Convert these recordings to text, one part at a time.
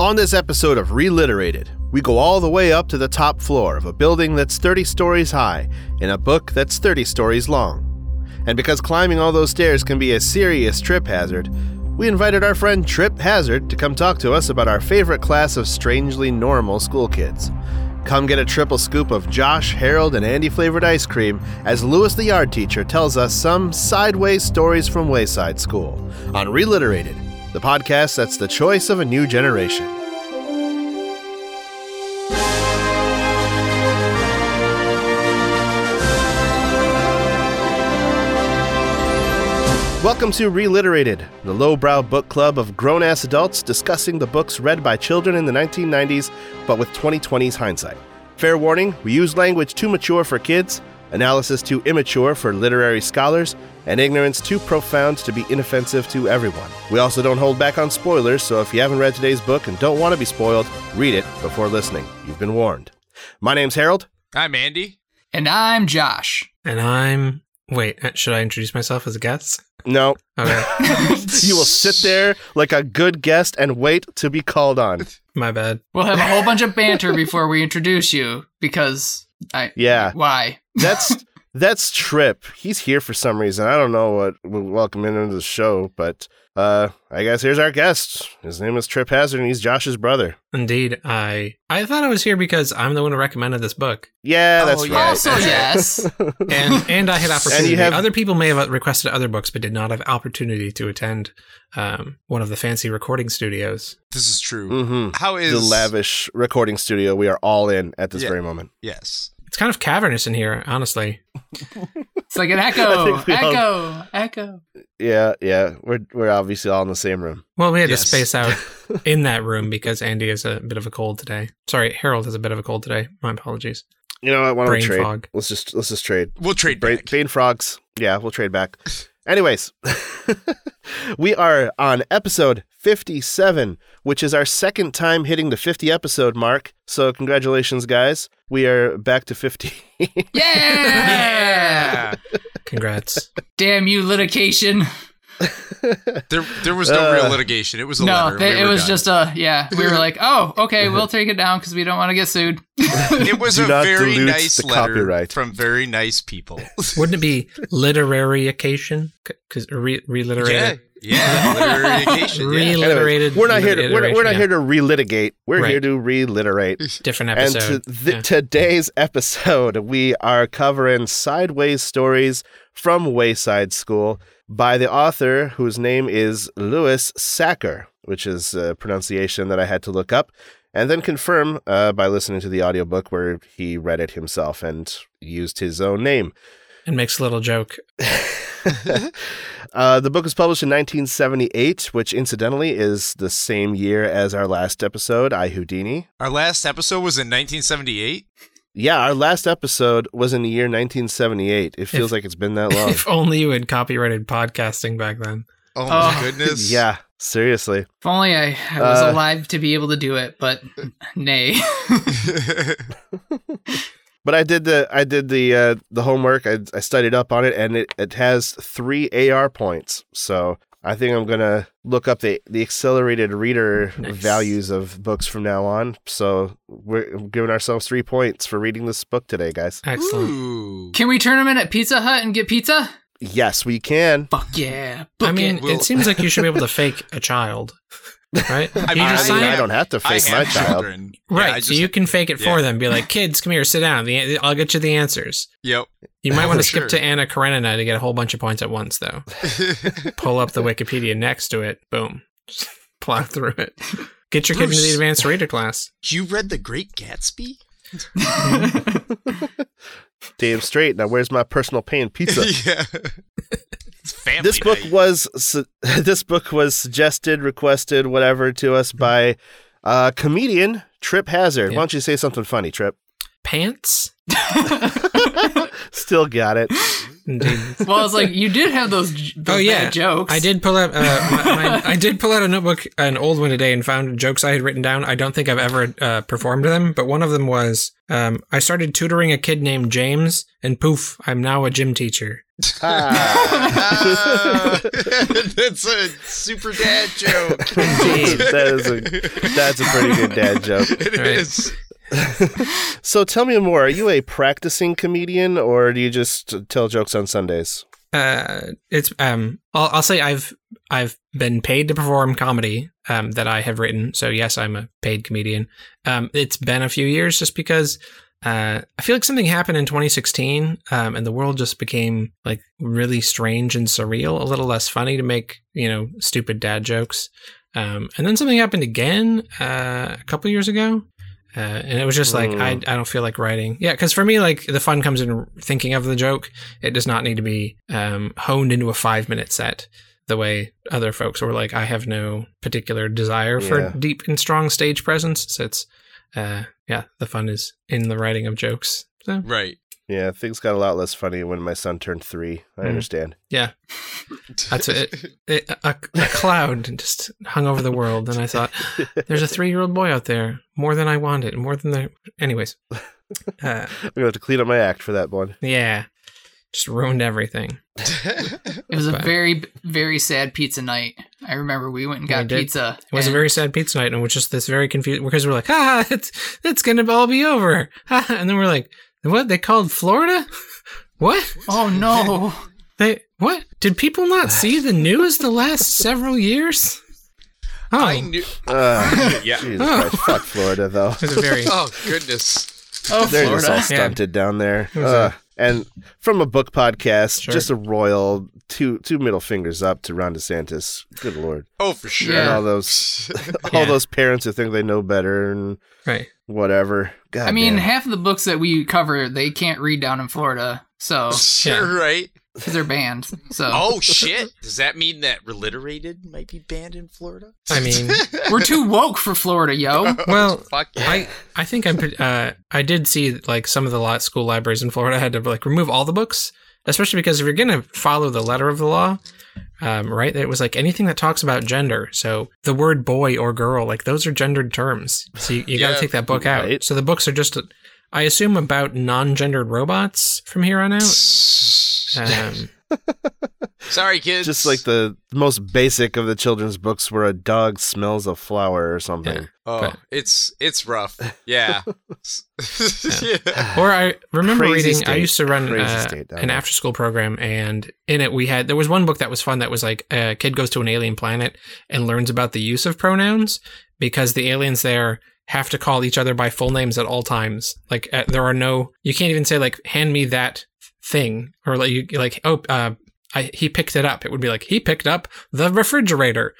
On this episode of Reliterated, we go all the way up to the top floor of a building that's 30 stories high in a book that's 30 stories long. And because climbing all those stairs can be a serious trip hazard, we invited our friend Trip Hazard to come talk to us about our favorite class of strangely normal school kids. Come get a triple scoop of Josh, Harold, and Andy flavored ice cream as Louis the yard teacher tells us some sideways stories from Wayside School on Reliterated, the podcast that's the choice of a new generation. Welcome to Reliterated, the lowbrow book club of grown ass adults discussing the books read by children in the 1990s, but with 2020's hindsight. Fair warning we use language too mature for kids, analysis too immature for literary scholars, and ignorance too profound to be inoffensive to everyone. We also don't hold back on spoilers, so if you haven't read today's book and don't want to be spoiled, read it before listening. You've been warned. My name's Harold. I'm Andy. And I'm Josh. And I'm. Wait, uh, should I introduce myself as a guest? No, Okay, you will sit there like a good guest and wait to be called on. my bad. We'll have a whole bunch of banter before we introduce you because I. Yeah. Why? That's that's Trip. He's here for some reason. I don't know what we'll welcome him into the show, but uh I guess here's our guest. His name is Trip Hazard and he's Josh's brother. Indeed, I. I thought I was here because I'm the one who recommended this book, Yeah, Oh, that's yeah. right. Also, yes. and and I had opportunity. have- Other people may have requested other books, but did not have opportunity to attend um, one of the fancy recording studios. This is true. hmm How is The lavish recording studio we are all in at this Yeah. very moment. Yes. It's kind of cavernous in here, honestly. It's like an I echo, all- echo, echo. Yeah, yeah. We're we're obviously all in the same room. Well, we had Yes. to space out in that room because Andy has a bit of a cold today. Sorry, Harold has a bit of a cold today. My apologies. You know what? Why don't we Brain trade? fog. Let's just let's just trade. We'll trade Brain, back. Bane frogs. Yeah, we'll trade back. Anyways, we are on episode 57, which is our second time hitting the 50 episode mark. So, congratulations, guys. We are back to 50. Yeah! Congrats. Damn you, litigation. There, there was no Uh, real litigation. It was a No, letter. they, We it were was done. just a, yeah, we were like, oh, okay, we'll take it down because we don't want to get sued. It was Do a very nice the letter copyright. from very nice people. Wouldn't it be literary occasion? Because re- yeah, reliterated. yeah. Literary occasion. Yeah. Anyways, Reliterated. we're not here to we're, not- we're not yeah. here to relitigate. We're Right. here to reliterate. Different And episode. to th- Yeah. today's episode, we are covering sideways stories from Wayside School by the author whose name is Louis Sachar, which is a pronunciation that I had to look up and then confirm uh, by listening to the audiobook where he read it himself and used his own name. and makes a little joke. uh, the book was published in 1978, which incidentally is the same year as our last episode, I Houdini. Our last episode was in 1978. Yeah, our last episode was in the year 1978. It feels If- like it's been that long. If only you had copyrighted podcasting back then. Oh my Oh. goodness. yeah, seriously. If only I, I was Uh, alive to be able to do it, but nay. But I did the I did the uh, the homework. I, I studied up on it, and it, it has three AR points. So I think I'm gonna look up the the accelerated reader Nice. values of books from now on. So we're giving ourselves three points for reading this book today, guys. Excellent. Ooh. Can we turn them in at Pizza Hut and get pizza? Yes, we can. Fuck yeah. Book I mean, it. Well- it seems like you should be able to fake a child, right? I you mean, just I, mean, sign I don't have to I face my have child. children. Yeah, Right, so just- you can fake it yeah. for them. Be like, kids, come here, sit down. The, I'll get you the answers. Yep. You might want to skip sure. to Anna Karenina to get a whole bunch of points at once, though. Pull up the Wikipedia next to it. Boom. Just plow through it. Get your kid into the advanced reader class. you read The Great Gatsby? Damn straight. Now, where's my personal pain pizza? yeah. It's family this book night. was su- this book was suggested, requested, whatever to us by uh, comedian Trip Hazard. Yeah. Why don't you say something funny, Trip? Pants? Still got it. Indeed. well, was like you did have those, those Oh, yeah. bad jokes. I did pull out. Uh, my, my, I did pull out a notebook, an old one today, and found jokes I had written down. I don't think I've ever uh, performed them, but one of them was um, I started tutoring a kid named James, and poof, I'm now a gym teacher. Ah. That's a super dad joke. that is a that's a pretty good dad joke. It Right. is. So tell me more. Are you a practicing comedian, or do you just tell jokes on Sundays? Uh, it's um, I'll, I'll say I've I've been paid to perform comedy um, that I have written. So yes, I'm a paid comedian. Um, it's been a few years just because uh, I feel like something happened in 2016, um, and the world just became like really strange and surreal, a little less funny to make you know stupid dad jokes. Um, and then something happened again uh, a couple years ago. Uh, and it was just like I, I don't feel like writing. Yeah, because for me, like the fun comes in thinking of the joke. It does not need to be um, honed into a five minute set the way other folks were like. I have no particular desire Yeah. for deep and strong stage presence. So it's uh, yeah, the fun is in the writing of jokes. So Right. Yeah, things got a lot less funny when my son turned three. I Mm. understand. yeah, that's it. it a, a cloud just hung over the world, and I thought, there's a three year old boy out there, more than I wanted, more than the. Anyways, uh, I'm gonna have to clean up my act for that one. yeah, just ruined everything. It was a But- very, very sad pizza night. I remember we went and got did. pizza. It was a very sad pizza night, and it was just this very confused because we're like, ah, it's it's gonna all be over, Ah, and then we're like, what? They called Florida? What? Oh no! They what? Did people not see the news the last several years? Oh, I knew. Uh, Yeah. Jesus Christ, fuck Florida though. it was a very Oh goodness. Oh, They're just all Florida. stunted down there. It was Uh, and from a book podcast, Sure. just a royal two two middle fingers up to Ron DeSantis. Good lord. Oh, for sure. And Yeah. all those all Yeah. those parents who think they know better and right. whatever. God I mean, damn. half of the books that we cover, they can't read down in Florida, so Sure, right. Because they're banned. So Oh shit! Does that mean that reliterated might be banned in Florida? I mean, we're too woke for Florida, yo. well, Fuck yeah. I I think I'm uh I did see like some of the law school libraries in Florida had to like remove all the books, especially because if you're gonna follow the letter of the law, um, right? It was like anything that talks about gender. So the word boy or girl, like those are gendered terms. So you, you got to take that book out. Right. So the books are just, I assume, about non-gendered robots from here on out. Um, Sorry, kids. just like the most basic of the children's books where a dog smells a flower or something. Oh, but- it's it's rough. Yeah. yeah. Or I remember Crazy reading. I used to run uh, state an after-school program, and in it we had there was one book that was fun. That was like a kid goes to an alien planet and learns about the use of pronouns because the aliens there have to call each other by full names at all times. Like uh, there are no, you can't even say like "hand me that thing" or like you like oh. Uh, I, he picked it up. It would be like he picked up the refrigerator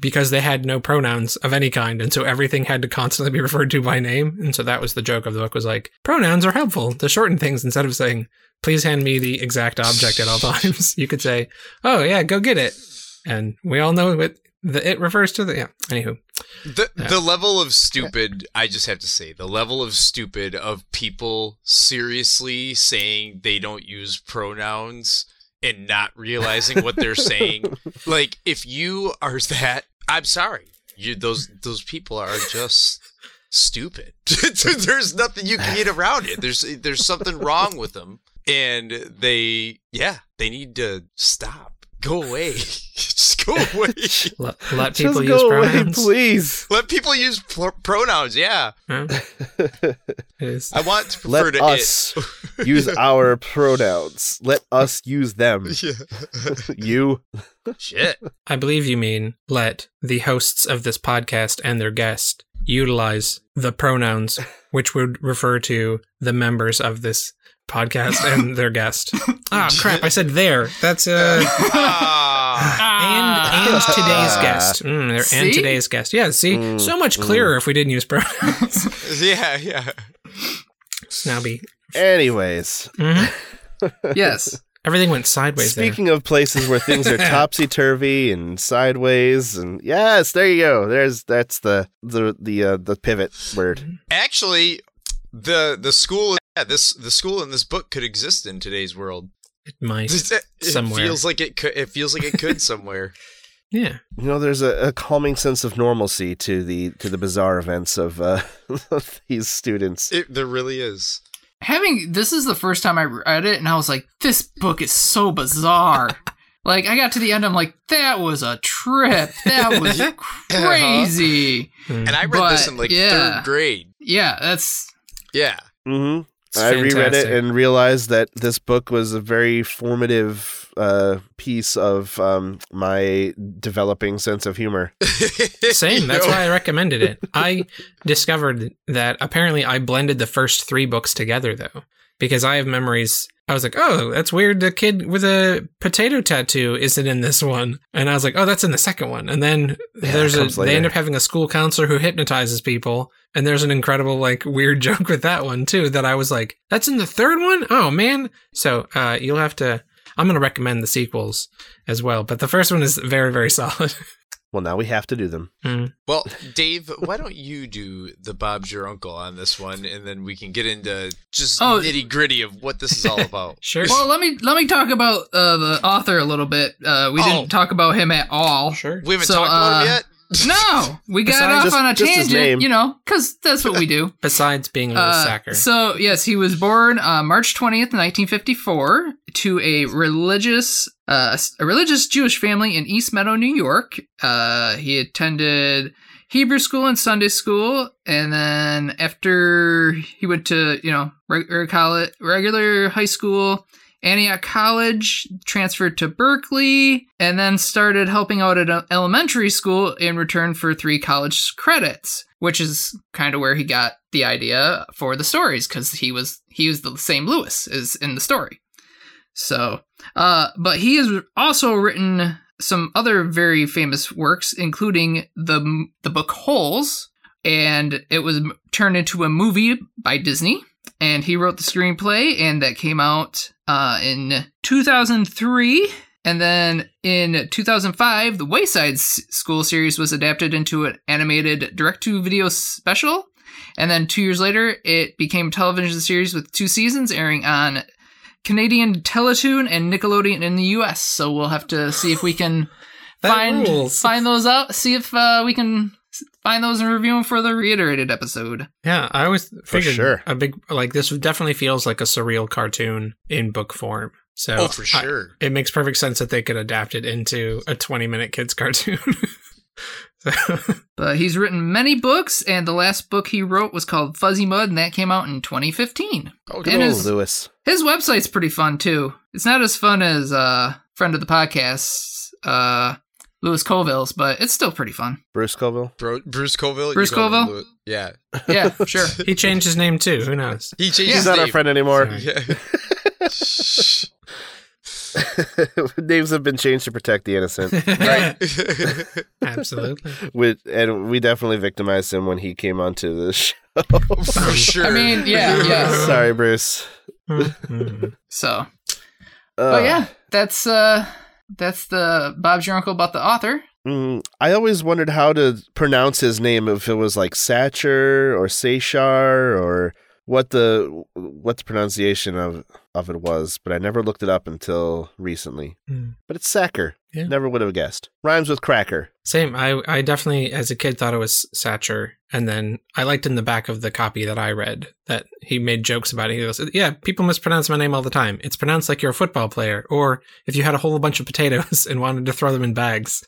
because they had no pronouns of any kind, and so everything had to constantly be referred to by name. And so that was the joke of the book was like pronouns are helpful to shorten things instead of saying please hand me the exact object at all times. you could say oh yeah go get it, and we all know what the it refers to. The yeah. Anywho, The Yeah. the level of stupid, I just have to say, the level of stupid of people seriously saying they don't use pronouns and not realizing what they're saying. Like if you are that, I'm sorry. You those those people are just stupid. there's nothing you can get around it. There's there's something wrong with them and they yeah, they need to stop. Go away. just go away. let, let people Just use go away, pronouns. please. Let people use pr- pronouns. Yeah, Yeah. I want to prefer Let to us use our pronouns. Let us use them. Yeah. You. Shit. I believe you mean let the hosts of this podcast and their guest utilize the pronouns which would refer to the members of this podcast and their guest. Ah, crap! I said there. That's uh, Ah. and and today's Ah. guest. Mm, there- See? and today's guest. Yeah. See, Mm, so much clearer if we didn't use pronouns. yeah, yeah. now be Anyways, Mhm. yes. everything went sideways there. speaking of places where things are topsy turvy and sideways, and yes, there you go. There's that's the the the uh, the pivot word. Actually, the the school yeah, this the school in this book could exist in today's world. It might. It Somewhere. feels like it could. It feels like it could somewhere. Yeah. You know, there's a, a calming sense of normalcy to the to the bizarre events of uh, these students. It there really is. having this is the first time I read it, and I was like, this book is so bizarre. like I got to the end, I'm like, that was a trip. That was crazy. And I read this in like yeah. third grade. Yeah, that's Yeah. hmm It's I reread it and realized that this book was a very formative uh, piece of um, my developing sense of humor. Same. That's why I recommended it. I discovered that apparently I blended the first three books together, though, because I have memories. I was like, oh, that's weird. The kid with a potato tattoo isn't in this one. And I was like, oh, that's in the second one. And then Yeah, there's a, they end up having a school counselor who hypnotizes people. And there's an incredible, like, weird joke with that one, too, that I was like, that's in the third one? Oh, man. So uh, you'll have to, I'm going to recommend the sequels as well. But the first one is very, very solid. Well, now we have to do them. Mm. Well, Dave, why don't you do the Bob's your uncle on this one, and then we can get into just Oh. nitty gritty of what this is all about. Sure. well. Let me let me talk about uh, the author a little bit. Uh, we Oh. didn't talk about him at all. sure. We haven't So, talked about uh, him yet. No, we got Besides off just- on a tangent, you know, because that's what we do. Besides being a Uh, sacker. so yes, he was born uh, March twentieth, nineteen fifty four, to a religious uh, a religious Jewish family in East Meadow, New York. Uh, he attended Hebrew school and Sunday school, and then after he went to you know regular college, regular high school. Antioch College, transferred to Berkeley, and then started helping out at an elementary school in return for three college credits, which is kind of where he got the idea for the stories because he was he was the same Louis as in the story. So, uh, but he has also written some other very famous works, including the the book Holes, and it was turned into a movie by Disney. And he wrote the screenplay, and that came out uh, in 2003. And then in 2005, the Wayside S- School series was adapted into an animated direct to video special. And then two years later, it became a television series with two seasons airing on Canadian Teletoon and Nickelodeon in the US. So we'll have to see if we can find rules. find those out, see if uh, we can find those and review them for the reiterated episode. yeah, I always figured sure. a big like this definitely feels like a surreal cartoon in book form. So Oh, for I- sure. it makes perfect sense that they could adapt it into a 20 minute kids cartoon. But he's written many books, and the last book he wrote was called Fuzzy Mud, and that came out in 2015. oh, And Oh, his- Louis. His website's pretty fun too. It's not as fun as uh friend of the podcast, uh Louis Coville's, but it's still pretty fun. Bruce Coville. Bro, Bruce Coville. Bruce You Coville? Lou- Yeah. Yeah, sure. he changed his name too. Who knows? He changed Yeah. his He's not our friend anymore. Yeah. Names have been changed to protect the innocent. right. Absolutely. With, and we definitely victimized him when he came onto the show. For sure. I mean, yeah, yeah. Sorry, Bruce. Mhm. So, Uh, but yeah, that's uh that's the Bob's your uncle about the author. mm, I always wondered how to pronounce his name if it was like Satcher or Sechar or what the what the pronunciation of of it was, but I never looked it up until recently. Mm. But it's Sachar. Yeah. Never would have guessed. Rhymes with cracker. Same. I, I definitely, as a kid, thought it was Satcher. And then I liked in the back of the copy that I read that he made jokes about it. He goes, Yeah, people mispronounce my name all the time. It's pronounced like you're a football player, or if you had a whole bunch of potatoes and wanted to throw them in bags.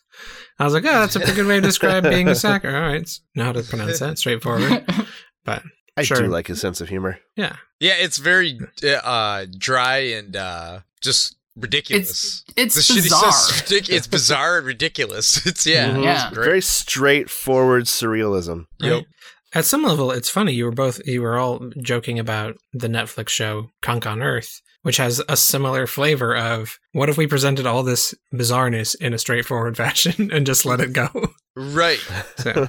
I was like, Oh, that's a pretty good way to describe being a sacker. All right. Know how to pronounce that. Straightforward. But I Sure. do like his sense of humor. yeah. Yeah, it's very uh, dry and uh, just ridiculous. It's the shit he bizarre. says it's bizarre and ridiculous. It's yeah, Mhm. Yeah. it's. Very straightforward surrealism. Yep. Right? At some level, it's funny. You were both you were all joking about the Netflix show Conk on Earth, which has a similar flavor of what if we presented all this bizarreness in a straightforward fashion and just let it go. Right. So,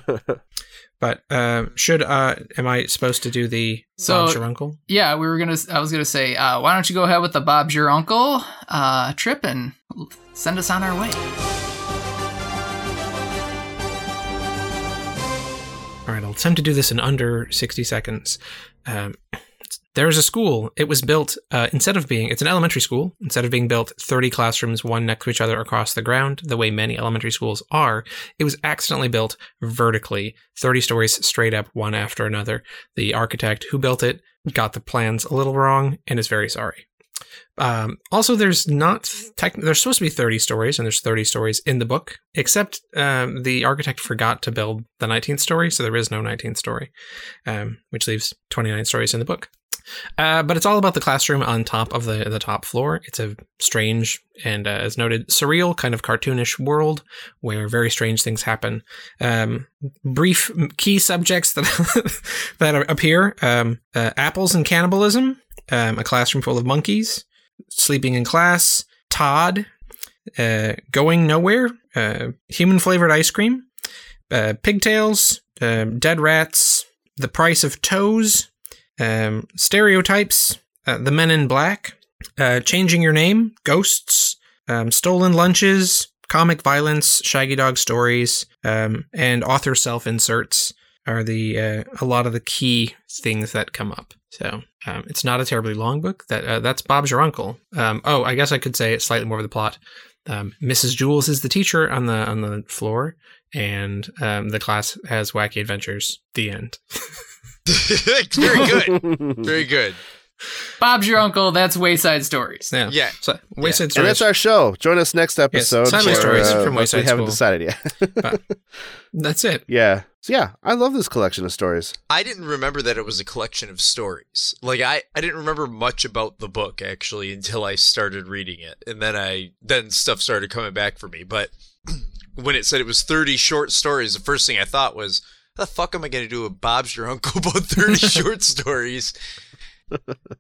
but uh, should uh, am I supposed to do the So- Bob's your uncle? yeah, we were gonna. I was gonna say, uh, why don't you go ahead with the Bob's your uncle uh, trip and send us on our way. All right, I'll attempt to do this in under 60 seconds. Um, there is a school. It was built, uh, instead of being, it's an elementary school. Instead of being built 30 classrooms, one next to each other across the ground, the way many elementary schools are, it was accidentally built vertically, 30 stories straight up, one after another. The architect who built it got the plans a little wrong and is very sorry. Um, also, there's not tech, there's supposed to be 30 stories, and there's 30 stories in the book, except um, the architect forgot to build the 19th story, so there is no 19th story, um, which leaves 29 stories in the book. Uh, but it's all about the classroom on top of the the top floor. It's a strange and, uh, as noted, surreal kind of cartoonish world where very strange things happen. Um, brief key subjects that that appear: um, uh, apples and cannibalism, um, a classroom full of monkeys, sleeping in class, Todd, uh, going nowhere, uh, human flavored ice cream, uh, pigtails, dead rats, the price of toes um, stereotypes, uh, the men in black, uh, changing your name, ghosts, um, stolen lunches, comic violence, shaggy dog stories, um, and author self inserts are the uh, a lot of the key things that come up. So um, it's not a terribly long book. That uh, that's Bob's your uncle. Um, oh, I guess I could say it's slightly more of the plot. Um, Mrs. Jewls is the teacher on the on the floor, and um, the class has wacky adventures. The end. Very good. Very good. Bob's your uncle. That's Wayside Stories. Yeah. Yeah. So, Wayside And Stories. that's our show. Join us next episode. Silent for, Stories uh, from what Wayside We haven't School. decided yet. that's it. yeah. So yeah, I love this collection of stories. I didn't remember that it was a collection of stories. Like I, I didn't remember much about the book actually until I started reading it, and then I then stuff started coming back for me. But when it said it was thirty short stories, the first thing I thought was, "How the fuck am I going to do with Bob's Your Uncle about thirty short stories?"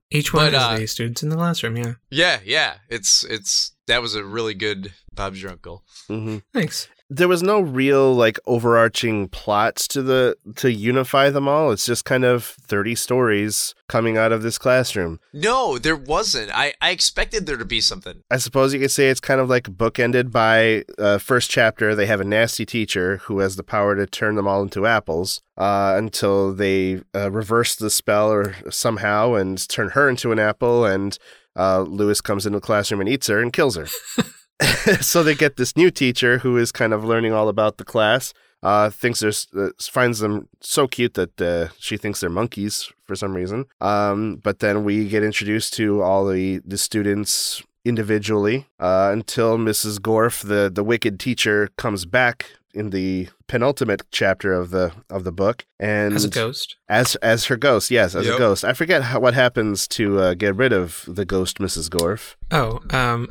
Each one But, is uh, the students in the classroom. Yeah. Yeah, yeah. It's it's that was a really good Bob's Your Uncle. hmm Thanks. There was no real like overarching plots to the to unify them all. It's just kind of thirty stories coming out of this classroom. No, there wasn't. I I expected there to be something. I suppose you could say it's kind of like bookended by uh, first chapter. They have a nasty teacher who has the power to turn them all into apples uh, until they uh, reverse the spell or somehow and turn her into an apple. And uh, Louis comes into the classroom and eats her and kills her. so they get this new teacher who is kind of learning all about the class. Uh, thinks there's uh, finds them so cute that uh, she thinks they're monkeys for some reason. Um, but then we get introduced to all the the students individually uh, until Mrs. Gorf, the the wicked teacher, comes back in the penultimate chapter of the of the book and As a ghost. as as her ghost yes as a ghost i forget how, what happens to uh, get rid of the ghost mrs gorf Oh, um,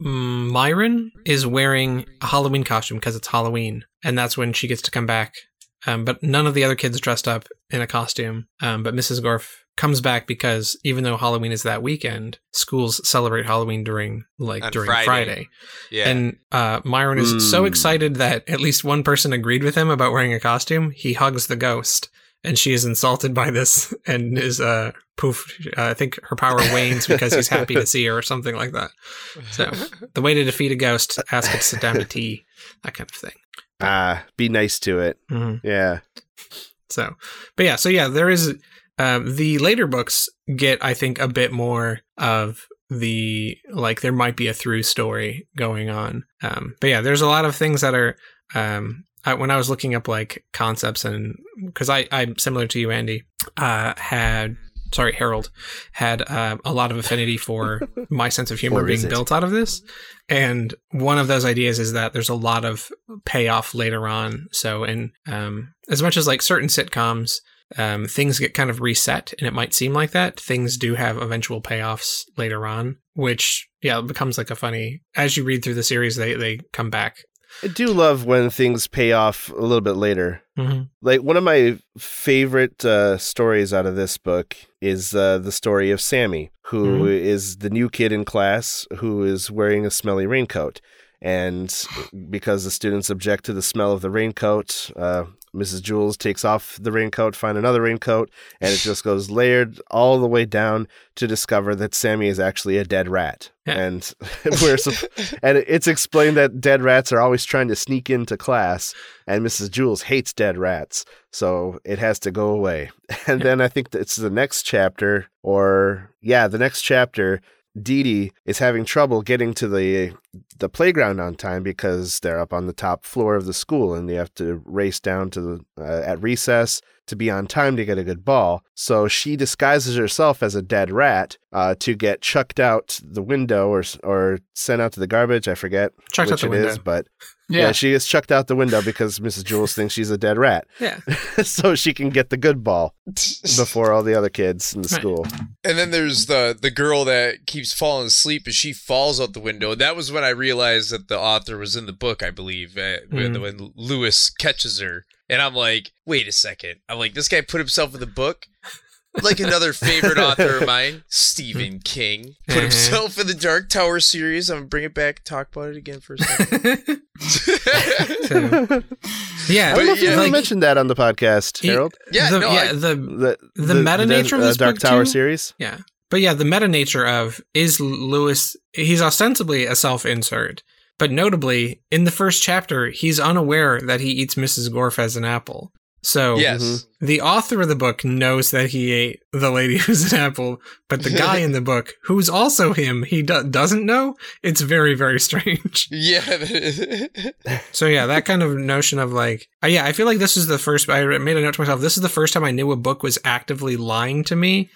Myron is wearing a Halloween costume because it's Halloween, and that's when she gets to come back. Um, but none of the other kids dressed up in a costume. Um, but Mrs. Gorf comes back because even though Halloween is that weekend, schools celebrate Halloween during like On during Friday. Friday. Yeah. And uh, Myron is so Mm. excited that at least one person agreed with him about wearing a costume. He hugs the ghost, and she is insulted by this and is uh poof. Uh, I think her power wanes because he's happy to see her or something like that. So the way to defeat a ghost: ask it to sit down to tea, that kind of thing. ah be nice to it hmm yeah So, but yeah, so yeah, there is um, the later books get, I think, a bit more of the like there might be a through story going on. Um, but yeah, there's a lot of things that are. Um, I, when I was looking up like concepts and because I I'm similar to you, Andy, uh, had sorry Harold had uh, a lot of affinity for my sense of humor being it? built out of this. And one of those ideas is that there's a lot of payoff later on. So, and um, as much as like certain sitcoms, um, things get kind of reset, and it might seem like that, things do have eventual payoffs later on, which yeah it becomes like a funny. As you read through the series, they they come back. I do love when things pay off a little bit later Mm-hmm. like one of my favorite uh, stories out of this book is uh, the story of Sammy, who is the new kid in class who is wearing a smelly raincoat. And because the students object to the smell of the raincoat, uh, Mrs. Jewls takes off the raincoat, find another raincoat, and it just goes layered all the way down to discover that Sammy is actually a dead rat. And we're and it's explained that dead rats are always trying to sneak into class, and Mrs. Jewls hates dead rats, so it has to go away. And then I think it's the next chapter, or yeah, the next chapter Deedee is having trouble getting to the the playground on time because they're up on the top floor of the school and they have to race down to the uh, at recess to be on time to get a good ball. So she disguises herself as a dead rat uh, to get chucked out the window or or sent out to the garbage. I forget Chucked out which the it is, window. but yeah. she is chucked out the window because Mrs. Jewls thinks she's a dead rat, Yeah. so she can get the good ball before all the other kids in the Right. school. And then there's the the girl that keeps falling asleep and she falls out the window. That was when I realized that the author was in the book, I believe, uh, when, Mhm. when Louis catches her. And I'm like, wait a second. I'm like, this guy put himself in the book. Like another favorite author of mine, Stephen King, put Mhm. himself in the Dark Tower series. I'm gonna bring it back, talk about it again for a second. So, yeah. I don't know if you yeah, ever like- mentioned that on the podcast, He- Harold. yeah, the, no, yeah, I- the The The meta nature of uh, this Dark Tower too? series. Yeah. But yeah, the meta nature of is Louis, he's ostensibly a self insert. But notably, in the first chapter, he's unaware that he eats Mrs. Gorf as an apple. So yes. the author of the book knows that he ate the lady who's an apple, but the guy in the book, who's also him, he do- doesn't know. It's very, very strange. Yeah. So yeah, that kind of notion of like, uh, yeah, I feel like this is the first. I made a note to myself. This is the first time I knew a book was actively lying to me,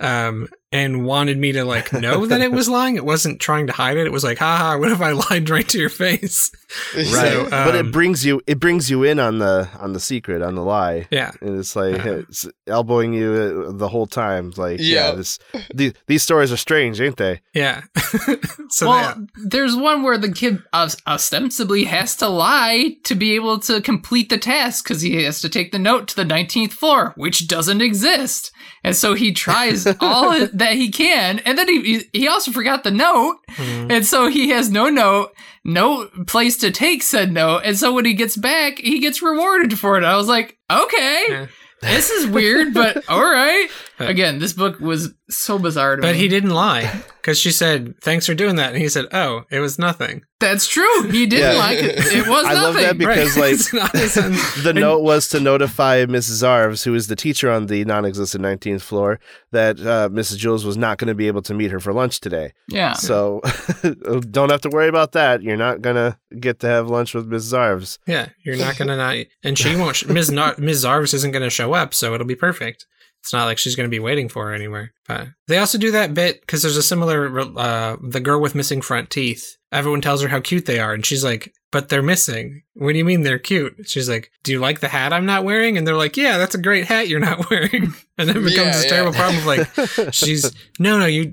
um, and wanted me to like know that it was lying. It wasn't trying to hide it. It was like, haha, what if I lied right to your face? Right, So, but um, it brings you it brings you in on the on the secret on the lie, Yeah, and it's like Uh-huh. it's elbowing you uh, the whole time. Like, yeah, Yeah. this these, these stories are strange, ain't they? yeah. so well, yeah, there's one where the kid ostensibly has to lie to be able to complete the task because he has to take the note to the 19th floor, which doesn't exist. And so he tries all that he can, and then he he also forgot the note, Mhm. and so he has no note, no place to take said note, and so when he gets back, he gets rewarded for it. I was like, okay, Yeah. this is weird, but all right. But- Again, this book was so bizarre to but me. he didn't lie because she said, "Thanks for doing that," and he said, "Oh, it was nothing." That's true. He didn't Yeah. like it. It was I nothing. love that because Right. like It's not a sense- the note was to notify Miss Zarves, who is the teacher on the non-existent 19th floor, that uh, Mrs. Jewls was not going to be able to meet her for lunch today. yeah. So don't have to worry about that. You're not gonna get to have lunch with Miss Zarves. Yeah, you're not gonna not, and she won't. sh- Ms. Nar- Ms. Zarves isn't gonna show up, so it'll be perfect. It's not like she's gonna be waiting for her anywhere. But they also do that bit because there's a similar, uh, the girl with missing front teeth. Everyone tells her how cute they are, and she's like, "But they're missing. What do you mean they're cute?" She's like, "Do you like the hat I'm not wearing?" And they're like, "Yeah, that's a great hat you're not wearing." And then it becomes yeah. terrible problem of like, she's no no you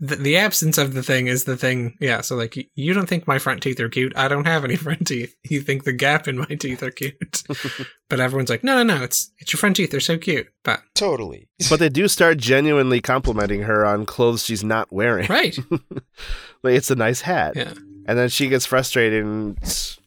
the, the absence of the thing is the thing yeah so like you don't think my front teeth are cute. I don't have any front teeth. You think the gap in my teeth are cute. But everyone's like no no no it's it's your front teeth. They're so cute. But totally. but they do start genuinely complimenting her on clothes she's not wearing. right. Like it's a nice hat. yeah. And then she gets frustrated and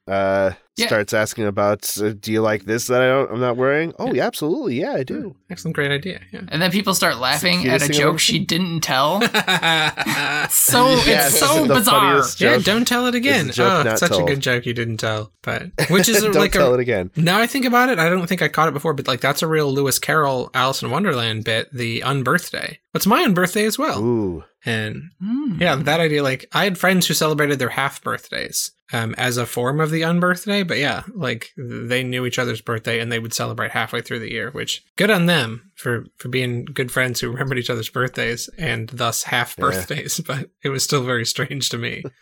uh, Yeah. starts asking about, uh, "Do you like this that I don't, I'm not wearing?" Oh, yeah, absolutely, yeah, I do. excellent great idea yeah And then people start laughing at a joke she didn't tell. So Yeah, it's so bizarre. funniest joke. don't tell it again It's joke oh it's such told. a good joke you didn't tell but which is don't like tell a, it again. Now I think about it, I don't think I caught it before, but like that's a real Lewis Carroll Alice in Wonderland bit, the unbirthday. It's my unbirthday as well. Ooh, And Hmm. yeah, that idea, like I had friends who celebrated their half birthdays um, as a form of the unbirthday, but yeah, like they knew each other's birthday and they would celebrate halfway through the year, which good on them for, for being good friends who remembered each other's birthdays and thus half Yeah. birthdays, but it was still very strange to me.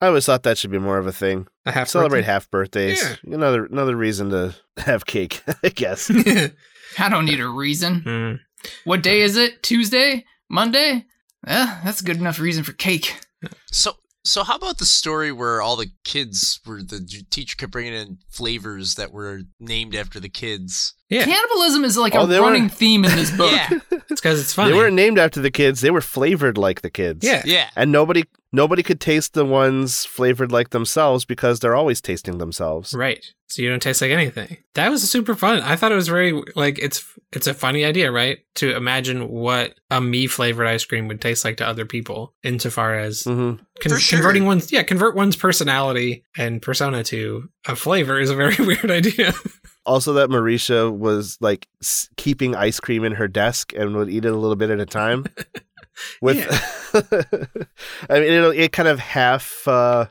I always thought that should be more of a thing. A half Celebrate birthday? half birthdays. Yeah. Another another reason to have cake, I guess. I don't need a reason. Mm. What day is it? Tuesday? Monday? Eh, that's a good enough reason for cake. So so how about the story where all the kids were the teacher kept bringing in flavors that were named after the kids? Yeah, Cannibalism is like Oh, a they were- running theme in this book. Yeah. it's because it's funny. They weren't named after the kids; they were flavored like the kids. yeah, Yeah. and nobody nobody could taste the ones flavored like themselves because they're always tasting themselves. Right. So you don't taste like anything. That was super fun. I thought it was very like it's it's a funny idea, right? To imagine what a me flavored ice cream would taste like to other people, insofar as mm-hmm. con- sure. converting one's yeah, convert one's personality and persona to a flavor is a very weird idea. Also, that Maurecia was like s- keeping ice cream in her desk and would eat it a little bit at a time. with I mean it it kind of half uh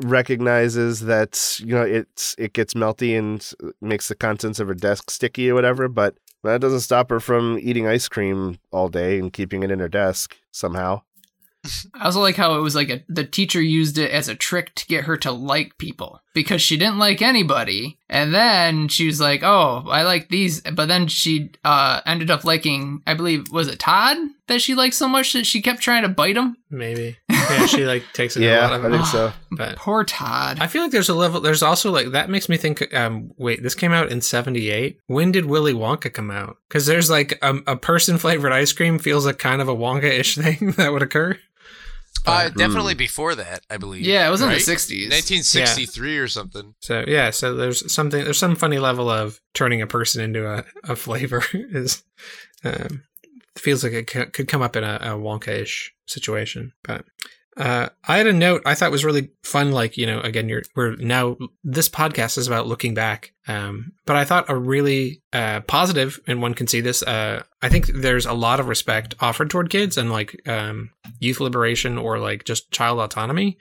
recognizes that you know it's it gets melty and makes the contents of her desk sticky or whatever but that doesn't stop her from eating ice cream all day and keeping it in her desk somehow I also like how it was like a, the teacher used it as a trick to get her to like people because she didn't like anybody. And then she was like, "Oh, I like these." But then she uh, ended up liking, I believe, was it Todd that she liked so much that she kept trying to bite him. Maybe. Yeah, she like takes it yeah a lot of i think so But Poor Todd. I feel like there's a level. There's also like that makes me think. Um, wait, this came out in '78. When did Willy Wonka come out? Because there's like a, a person flavored ice cream feels like kind of a Wonka ish thing that would occur. Uh, definitely before that, I believe. yeah, it was in the '60s. 1963 or something. So yeah, so there's something. There's some funny level of turning a person into a, a flavor is. Um, feels like it c- could come up in a, a Wonka ish situation, but. Uh, I had a note I thought was really fun. Like, you know, again, you're, we're now, this podcast is about looking back. Um, but I thought a really, uh, positive, and one can see this, uh, I think there's a lot of respect offered toward kids and like, um, youth liberation or like just child autonomy,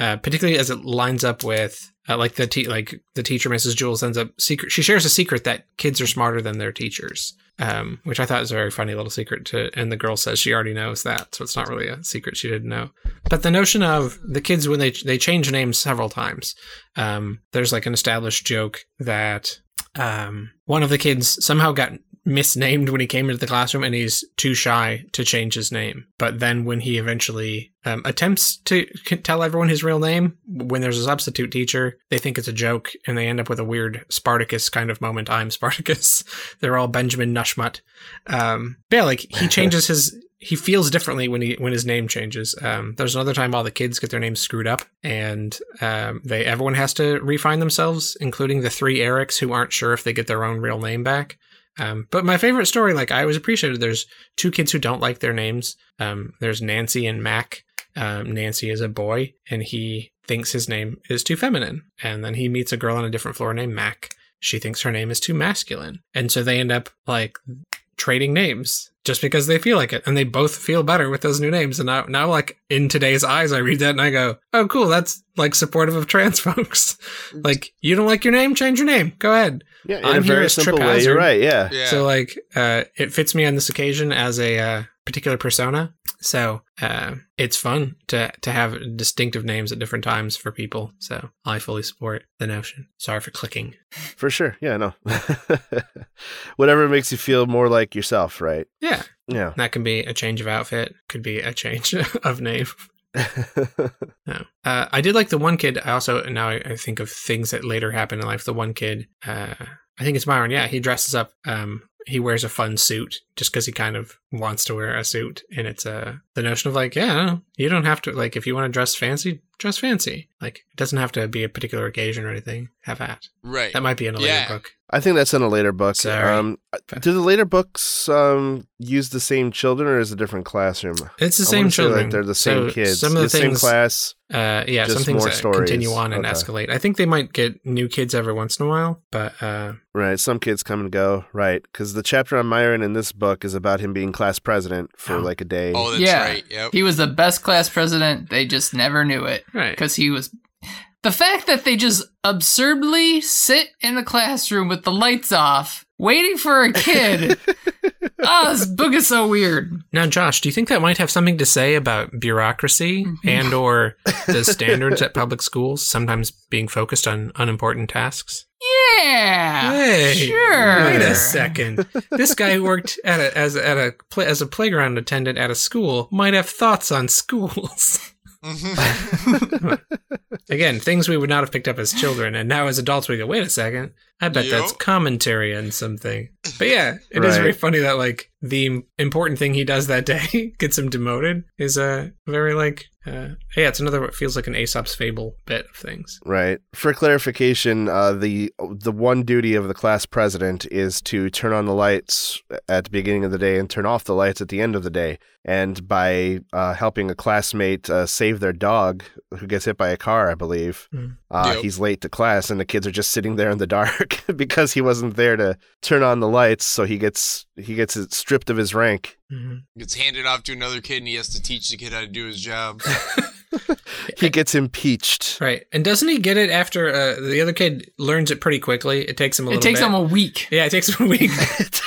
uh, particularly as it lines up with, uh, like the te- like the teacher, Mrs. Jewls ends up secret. She shares a secret that kids are smarter than their teachers um, which I thought was a very funny little secret to. And the girl says she already knows that, so it's not really a secret she didn't know. But the notion of the kids when they they change names several times, um, there's like an established joke that um, one of the kids somehow got misnamed when he came into the classroom and he's too shy to change his name. But then when he eventually um, attempts to tell everyone his real name, when there's a substitute teacher, they think it's a joke and they end up with a weird Spartacus kind of moment. I'm Spartacus. They're all Benjamin Nushmutt. Um, yeah, like he changes his. He feels differently when he when his name changes. Um, there's another time all the kids get their names screwed up, and um, they everyone has to refine themselves, including the three Erics who aren't sure if they get their own real name back. Um, but my favorite story, like I always appreciated, there's two kids who don't like their names. Um, there's Nancy and Mac. Um, Nancy is a boy, and he thinks his name is too feminine. And then he meets a girl on a different floor named Mac. She thinks her name is too masculine, and so they end up like trading names just because they feel like it, and they both feel better with those new names. And now, now, like in today's eyes, I read that and I go, "Oh, cool! That's like supportive of trans folks. like, you don't like your name, change your name. Go ahead." yeah in I'm a here very as Trip simple way Hazard. you're right yeah Yeah. So like uh it fits me on this occasion as a uh, particular persona. So uh it's fun to to have distinctive names at different times for people. So I fully support the notion. Sorry for clicking. for sure yeah no whatever makes you feel more like yourself right Yeah. yeah That can be a change of outfit, could be a change of name. No. Uh, I did like the one kid. I also now I, I think of things that later happen in life. The one kid, uh, I think it's Myron. Yeah, he dresses up. Um, he wears a fun suit just because he kind of wants to wear a suit, and it's uh, the notion of like, yeah, you don't have to like if you want to dress fancy, dress fancy. Like it doesn't have to be a particular occasion or anything. Have at. right. That might be in a later Yeah. book. I think that's in a later book. Sorry. Um, do the later books um, use the same children, or is it a different classroom? It's the I same wanna like, children. they're the same So kids. Some of the, same things, class. Uh, yeah, Just some things more that stories. continue on and Okay. escalate. I think they might get new kids every once in a while, but uh, Right. Some kids come and go. Right. Because the chapter on Myron in this book is about him being class president for Oh. like a day. oh, that's Yeah. right. Yep. He was the best class president. They just never knew it right. because he was. The fact that they just absurdly sit in the classroom with the lights off, waiting for a kid. oh, this book is so weird. Now, Josh, do you think that might have something to say about bureaucracy Mm-hmm. and or the standards at public schools sometimes being focused on unimportant tasks? Yeah. Hey, sure. Wait a second. This guy who worked at a, as at a as a playground attendant at a school might have thoughts on schools. Mm-hmm. Again, things we would not have picked up as children, and now as adults we go, wait a second. I bet that's commentary on something. But yeah, it is Right. very funny that like the important thing he does that day gets him demoted is a very like uh, yeah, it's another what feels like an Aesop's fable bit of things. Right. For clarification, uh, the the one duty of the class president is to turn on the lights at the beginning of the day and turn off the lights at the end of the day. And by uh, helping a classmate uh, save their dog who gets hit by a car, I believe, Mm. Uh, Yep. he's late to class, and the kids are just sitting there in the dark because he wasn't there to turn on the lights. So he gets he gets stripped of his rank Mhm. Gets handed off to another kid, and he has to teach the kid how to do his job. He gets impeached. Right. And doesn't he get it after uh, the other kid learns it pretty quickly? It takes him a It takes bit. him a week. yeah, it takes him a week.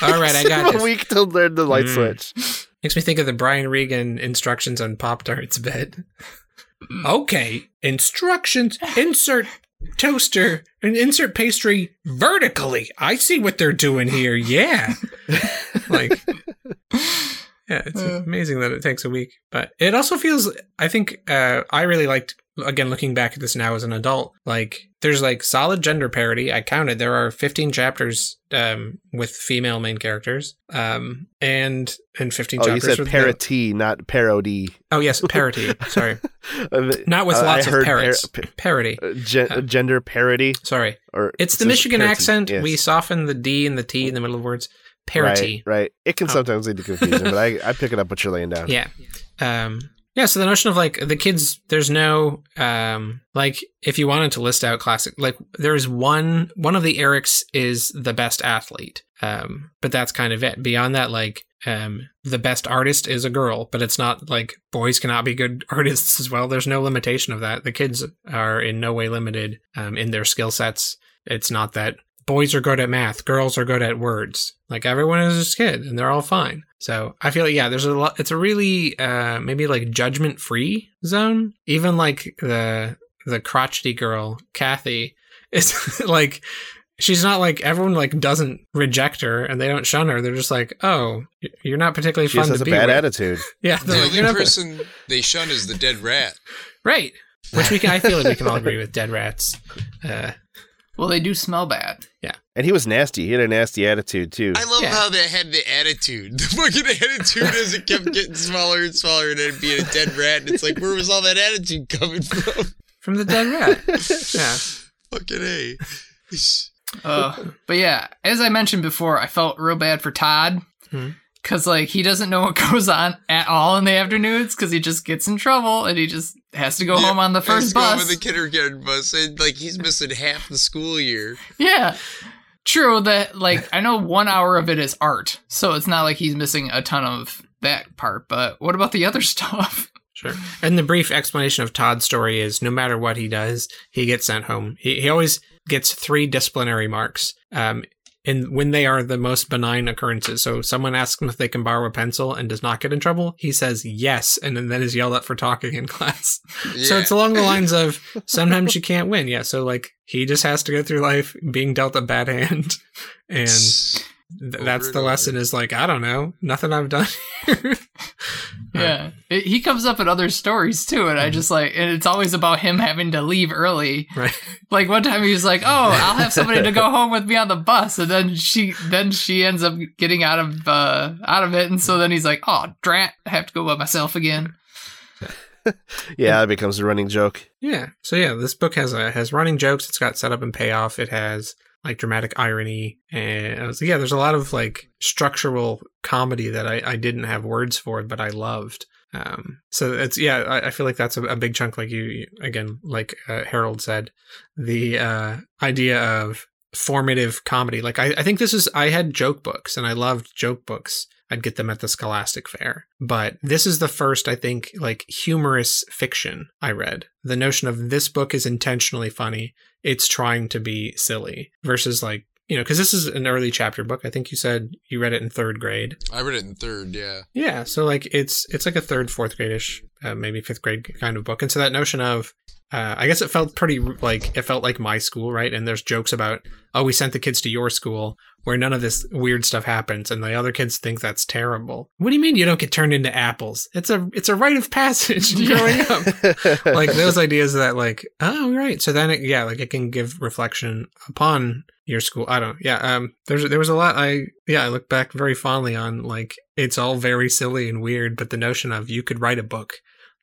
All right, I got him this. a week to learn the light Mm. switch. Makes me think of the Brian Regan instructions on Pop Tarts bit. okay, instructions. Insert toaster and insert pastry vertically. I see what they're doing here. Yeah. like Yeah, it's Uh. amazing that it takes a week. But it also feels I think uh I really liked again looking back at this now as an adult, like there's like solid gender parity. I counted there are 15 chapters um with female main characters. Um and and 15 Oh, you chapters said with male- parity, not parody. Oh yes, parity. Sorry. Uh, Not with uh, lots of parrots. par- Parody. uh, gen- Uh, gender parody, Sorry. or It's the Michigan parity, accent. yes. We soften the D and the T in the middle of words. Parity. Right, right. It can Oh. sometimes lead to confusion, but I, I pick it up what you're laying down. Yeah. Um yeah, so the notion of like the kids there's no um like if you wanted to list out classic like there's one one of the Erics is the best athlete. Um but that's kind of it. Beyond that like um the best artist is a girl, but it's not like boys cannot be good artists as well. There's no limitation of that. The kids are in no way limited um in their skill sets. It's not that boys are good at math, girls are good at words. Like everyone is a kid and they're all fine. So I feel like yeah, there's a lot it's a really uh maybe like judgment free zone. Even like the the crotchety girl, Kathy, is like she's not like everyone like doesn't reject her and they don't shun her. They're just like, "Oh, you're not particularly She fun just has to a be bad with." attitude. Yeah, The they're like, only "You're not- person they shun is the dead rat. right. Which we can I feel like we can all agree with dead rats. Uh Well, they do smell bad. Yeah. And he was nasty. He had a nasty attitude too. I love Yeah. how they had the attitude. The fucking attitude as it kept getting smaller and smaller and then being a dead rat. And it's like, where was all that attitude coming from? from the dead rat. Yeah. Fucking A. Uh, but yeah, as I mentioned before, I felt real bad for Todd Hmm. Because like he doesn't know what goes on at all in the afternoons because he just gets in trouble and he just has to go Yeah, home on the first bus. with the kindergarten bus, and like he's missing half the school year. yeah, true. That like I know one hour of it is art, so it's not like he's missing a ton of that part. But what about the other stuff? Sure. And the brief explanation of Todd's story is no matter what he does, he gets sent home. He, he always gets three disciplinary marks. Um, and when they are the most benign occurrences. So someone asks him if they can borrow a pencil and does not get in trouble. He says yes, and then is yelled at for talking in class. So it's along the lines of sometimes you can't win. Yeah. So like he just has to go through life being dealt a bad hand. And th- that's and the over. lesson is like, I don't know, nothing I've done here. Yeah, it, he comes up in other stories too, and I Mm-hmm. just like, and it's always about him having to leave early. Right. Like one time he was like, "Oh, I'll have somebody to go home with me on the bus," and then she, then she ends up getting out of uh out of it, and so then he's like, "Oh, drat, I have to go by myself again." yeah, it becomes a running joke. Yeah. So yeah, this book has a, has running jokes. It's got setup and payoff. It has like dramatic irony, and was- yeah, there's a lot of like structural comedy that I, I didn't have words for, but I loved. Um, so it's yeah, I, I feel like that's a, a big chunk. Like you, you again, like uh, Harold said, the uh, idea of formative comedy. Like I, I think this is I had joke books and I loved joke books. I'd get them at the Scholastic Fair. But this is the first, I think, like humorous fiction I read. The notion of this book is intentionally funny. It's trying to be silly versus like, you know, because this is an early chapter book. I think you said you read it in third grade. I read it in third, yeah. Yeah, so like it's it's like a third, fourth gradish, uh, maybe fifth grade kind of book, and so that notion of, uh, I guess it felt pretty like it felt like my school, right? And there's jokes about, oh, we sent the kids to your school where none of this weird stuff happens, and the other kids think that's terrible. What do you mean you don't get turned into apples? It's a it's a rite of passage growing up. like those ideas that like oh right so then it, yeah like it can give reflection upon your school i don't yeah um there's there was a lot i yeah i look back very fondly on like it's all very silly and weird but the notion of you could write a book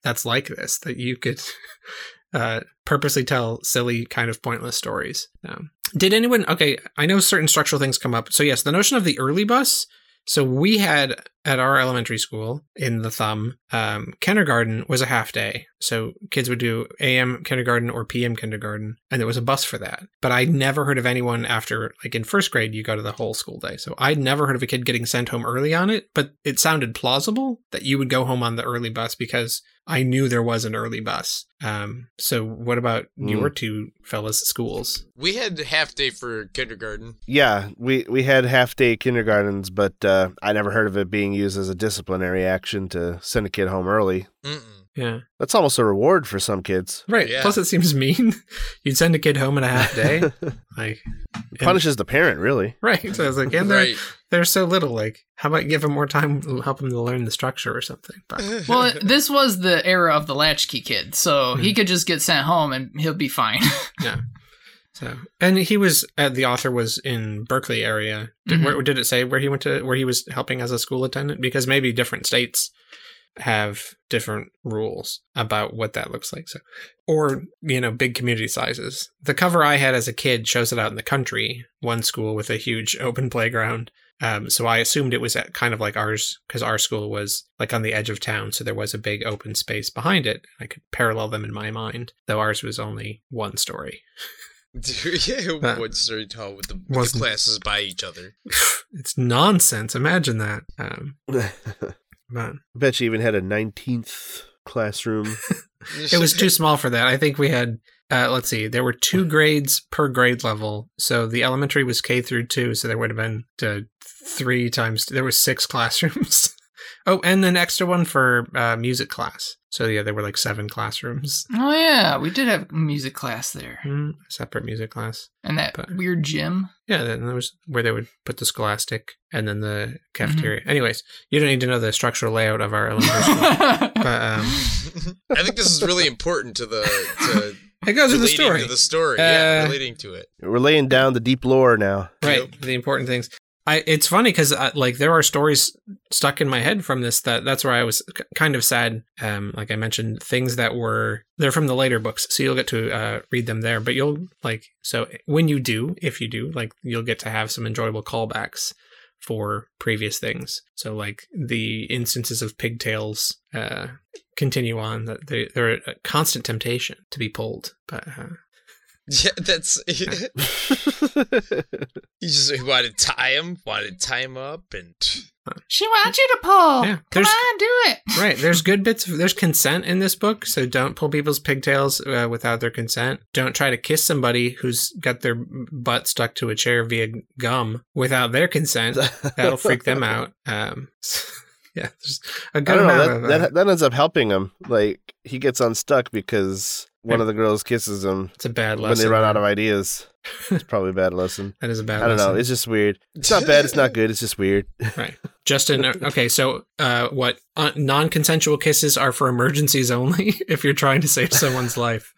that's like this that you could uh purposely tell silly kind of pointless stories um, did anyone okay i know certain structural things come up so yes the notion of the early bus so we had at our elementary school in the thumb, um, kindergarten was a half day. So kids would do AM kindergarten or PM kindergarten, and there was a bus for that. But I never heard of anyone after, like in first grade, you go to the whole school day. So I'd never heard of a kid getting sent home early on it, but it sounded plausible that you would go home on the early bus because I knew there was an early bus. Um, so what about Mm. your two fellas' schools? We had half day for kindergarten. Yeah, we, we had half day kindergartens, but uh, I never heard of it being used as a disciplinary action to send a kid home early. Mm-mm. Yeah. That's almost a reward for some kids. Right. Yeah. Plus, it seems mean. You'd send a kid home in a half day. like, and- Punishes the parent, really. Right. So I was like, and they're, Right. they're so little. Like, how about give them more time, help them to learn the structure or something? But Well, this was the era of the latchkey kid, so he could just get sent home and he'll be fine. Yeah. So, and he was, uh, the author was in Berkeley area. Did, Mhm. where, did it say where he went to, where he was helping as a school attendant? Because maybe different states have different rules about what that looks like. So, or, you know, big community sizes. The cover I had as a kid shows it out in the country, one school with a huge open playground. Um, so I assumed it was at kind of like ours because our school was like on the edge of town. So there was a big open space behind it. I could parallel them in my mind, though ours was only one story. Dude, yeah, That one story tall with the, with the classes by each other. it's nonsense. Imagine that. Um, I but bet you even had a 19th classroom. it was too small for that. I think we had, uh, let's see, there were two grades per grade level. So the elementary was K through two. So there would have been uh, three times, there was six classrooms. Oh, and an extra one for uh, music class. So yeah, there were like seven classrooms. oh yeah, we did have music class there, Mm, separate music class. and that But- weird gym. Yeah, that, there was where they would put the scholastic and then the cafeteria. Anyways, you don't need to know the structural layout of our elementary school. but um, I think this is really important to the to it goes with the story. to the story. yeah, Uh, relating to it. We're laying down the deep lore now. right Yep. the important things i it's funny because like there are stories stuck in my head from this that that's where i was k- kind of sad. Um like i mentioned things that were they're from the later books so you'll get to uh read them there but you'll like so when you do if you do like you'll get to have some enjoyable callbacks for previous things. So like the instances of pigtails uh continue on that they, they're a constant temptation to be pulled but uh, Yeah, that's you just wanted to tie him, wanted to tie him up, and she wants you to pull. Yeah, Come there's- on, do it. Right. There's good bits. Of, there's consent in this book, so don't pull people's pigtails uh, without their consent. Don't try to kiss somebody who's got their butt stuck to a chair via gum without their consent. That'll freak them out. Um, yeah, there's a I good don't know. amount That, of uh, that that ends up helping him. Like he gets unstuck because one of the girls kisses him it's a bad lesson. when they run out of ideas. It's probably a bad lesson. that is a bad. I don't know. It's just weird. It's not bad. It's not good. It's just weird. right. Justin. uh, Okay, so uh, what uh, non-consensual kisses are for emergencies only if you're trying to save someone's life.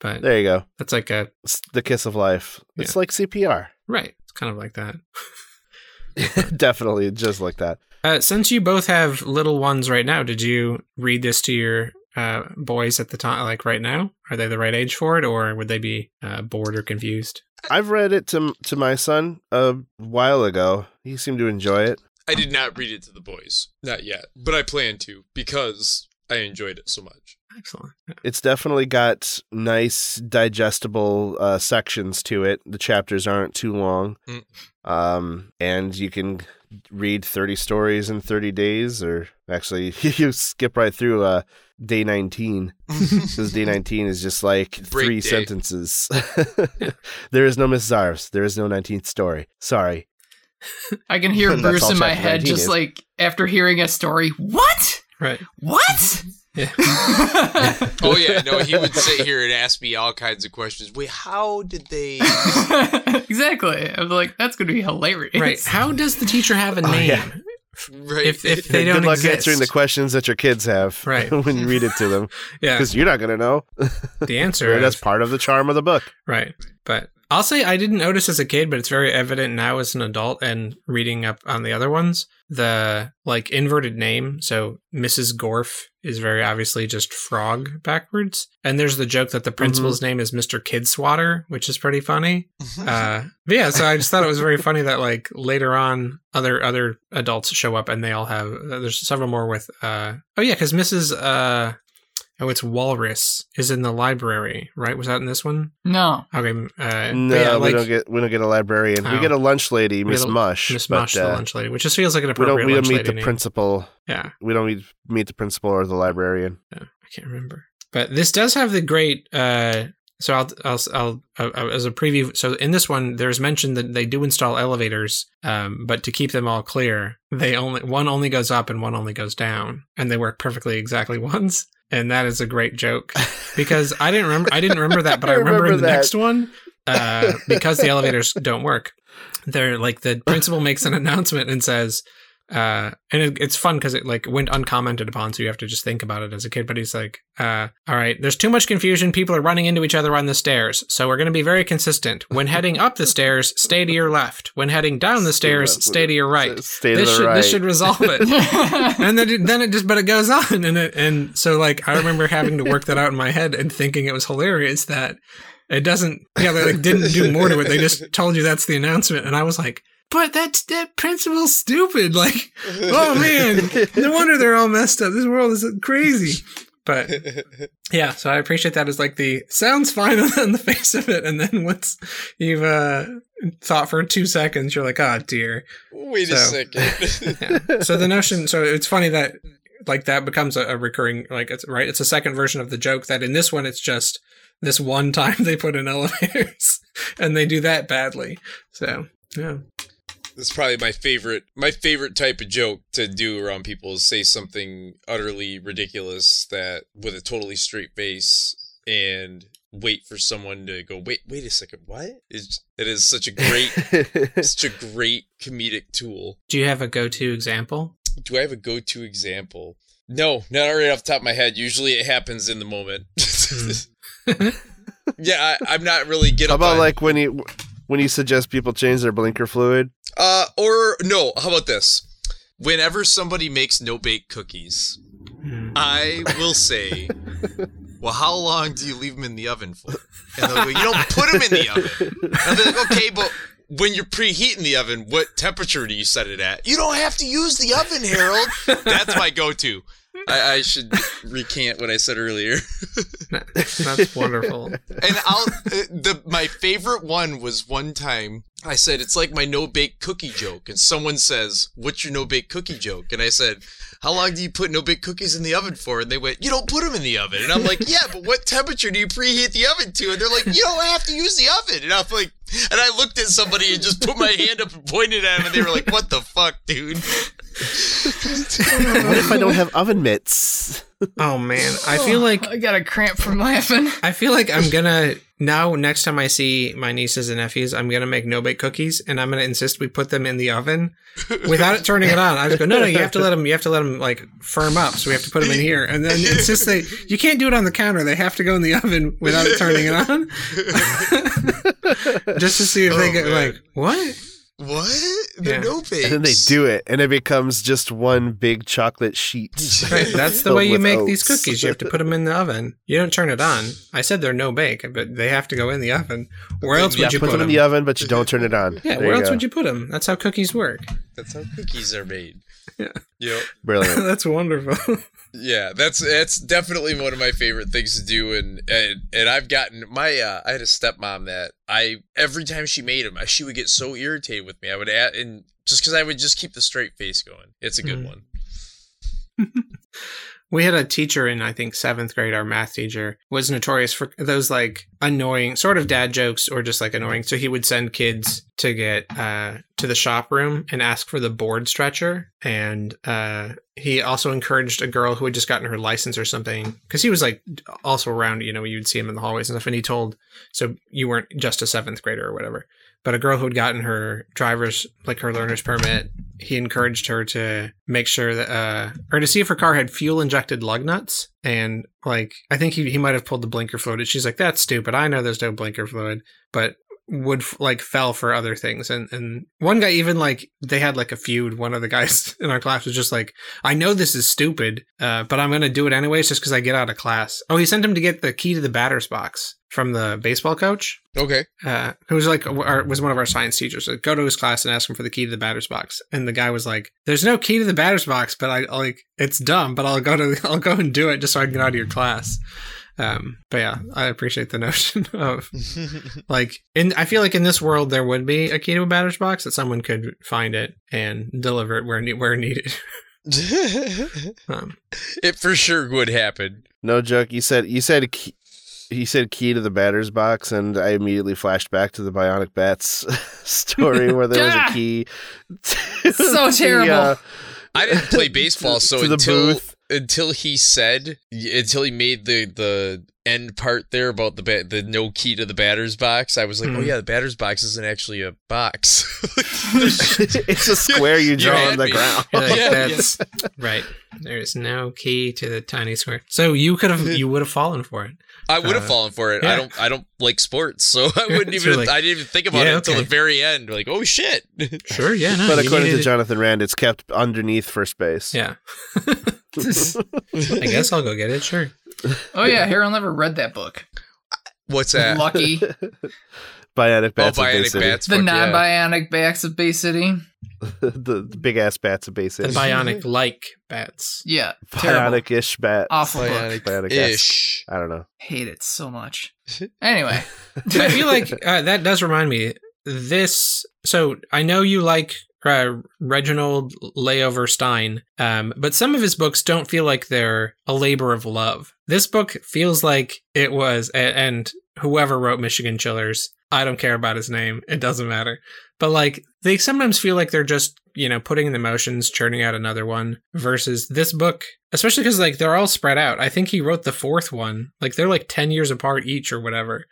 But There you go. that's like a It's the kiss of life. It's like CPR. right. It's kind of like that. Definitely, just like that. Uh, since you both have little ones right now, did you read this to your uh, boys at the time, like right now? Are they the right age for it, or would they be uh, bored or confused? I've read it to to my son a while ago. He seemed to enjoy it. I did not read it to the boys, not yet, but I plan to because I enjoyed it so much. Excellent. It's definitely got nice, digestible uh, sections to it. The chapters aren't too long, Mm. um, and you can read thirty stories in thirty days, or actually, you skip right through uh, day nineteen. Because day nineteen is just like Break three day. sentences. there is no Miss Zarves. There is no nineteenth story. Sorry. I can hear Bruce in my head just is. like after hearing a story. What? Right. What? Yeah. oh yeah, no, he would sit here and ask me all kinds of questions. Wait, how did they? exactly. I'm like, that's going to be hilarious. Right. How does the teacher have a Oh, name? yeah. Right. If if they don't Good luck exist? answering the questions that your kids have Right. when you read it to them, yeah. because you're not going to know. The answer That's part of the charm of the book. right. But I'll say I didn't notice as a kid, but it's very evident now as an adult and reading up on the other ones. The like inverted name, so Mrs. Gorf is very obviously just frog backwards. And there's the joke that the principal's name is Mr. Kidswatter, which is pretty funny. Uh, but yeah, so I just thought it was very funny that like later on, other other adults show up and they all have. There's several more with. Uh, oh yeah, because Mrs. Uh, oh, it's Walrus is in the library, right? Was that in this one? No. Okay. Uh, No, but yeah, we don't get we don't get a librarian. We Oh. get a lunch lady, We Miss Mush. Miss but, Mush, the uh, lunch lady, which just feels like an We appropriate don't we don't lunch meet lady the name. principal. Yeah, We don't meet, meet the principal or the librarian. Yeah, I can't remember. But this does have the great. Uh, so I'll, I'll, I'll, uh, as a preview. So in this one, there's mention that they do install elevators, um, but to keep them all clear, they only one only goes up and one only goes down, and they work perfectly exactly once. And that is a great joke because I didn't remember. I didn't remember that, but I I remember, remember in the that. next one uh, because the elevators don't work. They're like the principal makes an announcement and says, uh, and it, it's fun because it like went uncommented upon, so you have to just think about it as a kid. But he's like, uh, "All right, there's too much confusion. People are running into each other on the stairs, so we're going to be very consistent. When heading up the stairs, stay to your left. When heading down the stairs, stay to your right. Stay to This the should right. this should resolve it." and then it, then it just but it goes on and it, and so like I remember having to work that out in my head and thinking it was hilarious that it doesn't yeah they like didn't do more to it they just told you that's the announcement and I was like but that that principal's stupid like oh man no wonder they're all messed up this world is crazy but yeah so I appreciate that as like the sounds fine on the face of it and then once you've uh thought for two seconds you're like oh dear Wait a So- second. yeah. So the notion, so it's funny that like that becomes a, a recurring, like it's right. It's a second version of the joke that in this one it's just this one time they put in elevators and they do that badly. So yeah, This is probably my favorite my favorite type of joke to do around people is say something utterly ridiculous that with a totally straight face and wait for someone to go wait wait a second what? Is it is such a great such a great comedic tool. Do you have a go-to example? do i have a go-to example? No not right off the top of my head. Usually it happens in the moment. Hmm. Yeah I, i'm not really get How about on- like when you when you suggest people change their blinker fluid? Uh, or no, how about this? Whenever somebody makes no bake cookies, Hmm. I will say, "Well, how long do you leave them in the oven for?" And they'll go, "You don't put them in the oven." And I'll be like, "Okay, but when you're preheating the oven, what temperature do you set it at?" You don't have to use the oven, Harold. That's my go-to. I, I should recant what I said earlier. That's wonderful. And I'll uh, the my favorite one was one time I said it's like my no bake cookie joke, and someone says, "What's your no bake cookie joke?" And I said, "How long do you put no bake cookies in the oven for?" And they went, "You don't put them in the oven." And I'm like, "Yeah, but what temperature do you preheat the oven to?" And they're like, "You don't have to use the oven." And I'm like, and I looked at somebody and just put my hand up and pointed at them, and they were like, "What the fuck, dude?" What if I don't have oven mitts? Oh man, I feel like oh, I got a cramp from laughing. I feel like I'm gonna now. Next time I see my nieces and nephews, I'm gonna make no bake cookies, and I'm gonna insist we put them in the oven without it turning it on. I just go, no, no, you have to let them. You have to let them like firm up. So we have to put them in here, and then insist they. You can't do it on the counter. They have to go in the oven without it turning it on, just to see if they Oh, get man. like what. What? The Yeah. no bakes. And then they do it, and it becomes just one big chocolate sheet. Right, that's the way you with make these cookies. You have to put them in the oven. You don't turn it on. I said they're no bake, but they have to go in the oven. Where else Yeah, would you put, put them in the oven, but you don't turn it on. Yeah, There where else go. would you put them? That's how cookies work. That's how cookies are made. Yeah. Yep. Brilliant. That's wonderful. Yeah, that's that's definitely one of my favorite things to do, and and, and I've gotten my uh, I had a stepmom that I every time she made them, she would get so irritated with me. I would add, and just because I would just keep the straight face going. It's a good Mhm. one. we had a teacher in I think seventh grade. Our math teacher was notorious for those like annoying sort of dad jokes or just like annoying. So he would send kids to get uh, to the shop room and ask for the board stretcher, and uh, he also encouraged a girl who had just gotten her license or something because he was like also around. You know, you'd see him in the hallways and stuff. And he told so you weren't just a seventh grader or whatever. But a girl who had gotten her driver's, like her learner's permit, he encouraged her to make sure that, uh, or to see if her car had fuel injected lug nuts. And like, I think he, he might have pulled the blinker fluid. She's like, that's stupid. I know there's no blinker fluid. But would like fell for other things and and one guy even like they had like a feud one of the guys in our class was just like i know this is stupid uh, but i'm gonna do it anyways just because i get out of class oh he sent him to get the key to the batter's box from the baseball coach Okay. uh, who was like our, was one of our science teachers. Like, go to his class and ask him for the key to the batter's box. And the guy was like, "There's no key to the batter's box, but I like it's dumb, but I'll go to I'll go and do it just so I can get out of your class." Um, but yeah, I appreciate the notion of like in. I feel like in this world there would be a key to a batter's box that someone could find it and deliver it where ne- where needed. Um, it for sure would happen. No joke. You said you said key, he said key to the batter's box, and I immediately flashed back to the Bionic Bats story where there was a key. to So the, terrible. uh, I didn't play baseball, so to the until booth. Until he said until he made the the end part there about the ba- the no key to the batter's box, I was like, Hmm. oh yeah, the batter's box isn't actually a box. it's a square you draw had on the me. ground. You're like, Yeah, that's right. There's no key to the tiny square. So you could have you would have fallen for it. I would have Uh, fallen for it. yeah. I don't I don't like sports, so I wouldn't even like, I didn't even think about yeah, it until okay. the very end. Like, oh shit. Sure, yeah, no. But according to needed- Johnathan Rand, it's kept underneath first base. yeah, I guess I'll go get it. Sure. oh yeah, Harold never read that book. What's that? Lucky. Bionic Oh, Bats of Bay Bionic City. Bats. the non-bionic backs of Bay City. The, the big ass bats of Bay The bionic like bats. Yeah. Bionic ish bat. Awful. Bionic Bionic ish. I don't know. Hate it so much. Anyway, I feel like uh, that does remind me. This. So I know you like uh, Reginald Layover Stein, um, but some of his books don't feel like they're a labor of love. This book feels like it was, and whoever wrote Michigan Chillers, I don't care about his name. It doesn't matter. But like they sometimes feel like they're just you know putting in the motions, churning out another one. Versus this book, especially because like they're all spread out. I think he wrote the fourth one. Like they're like ten years apart each or whatever.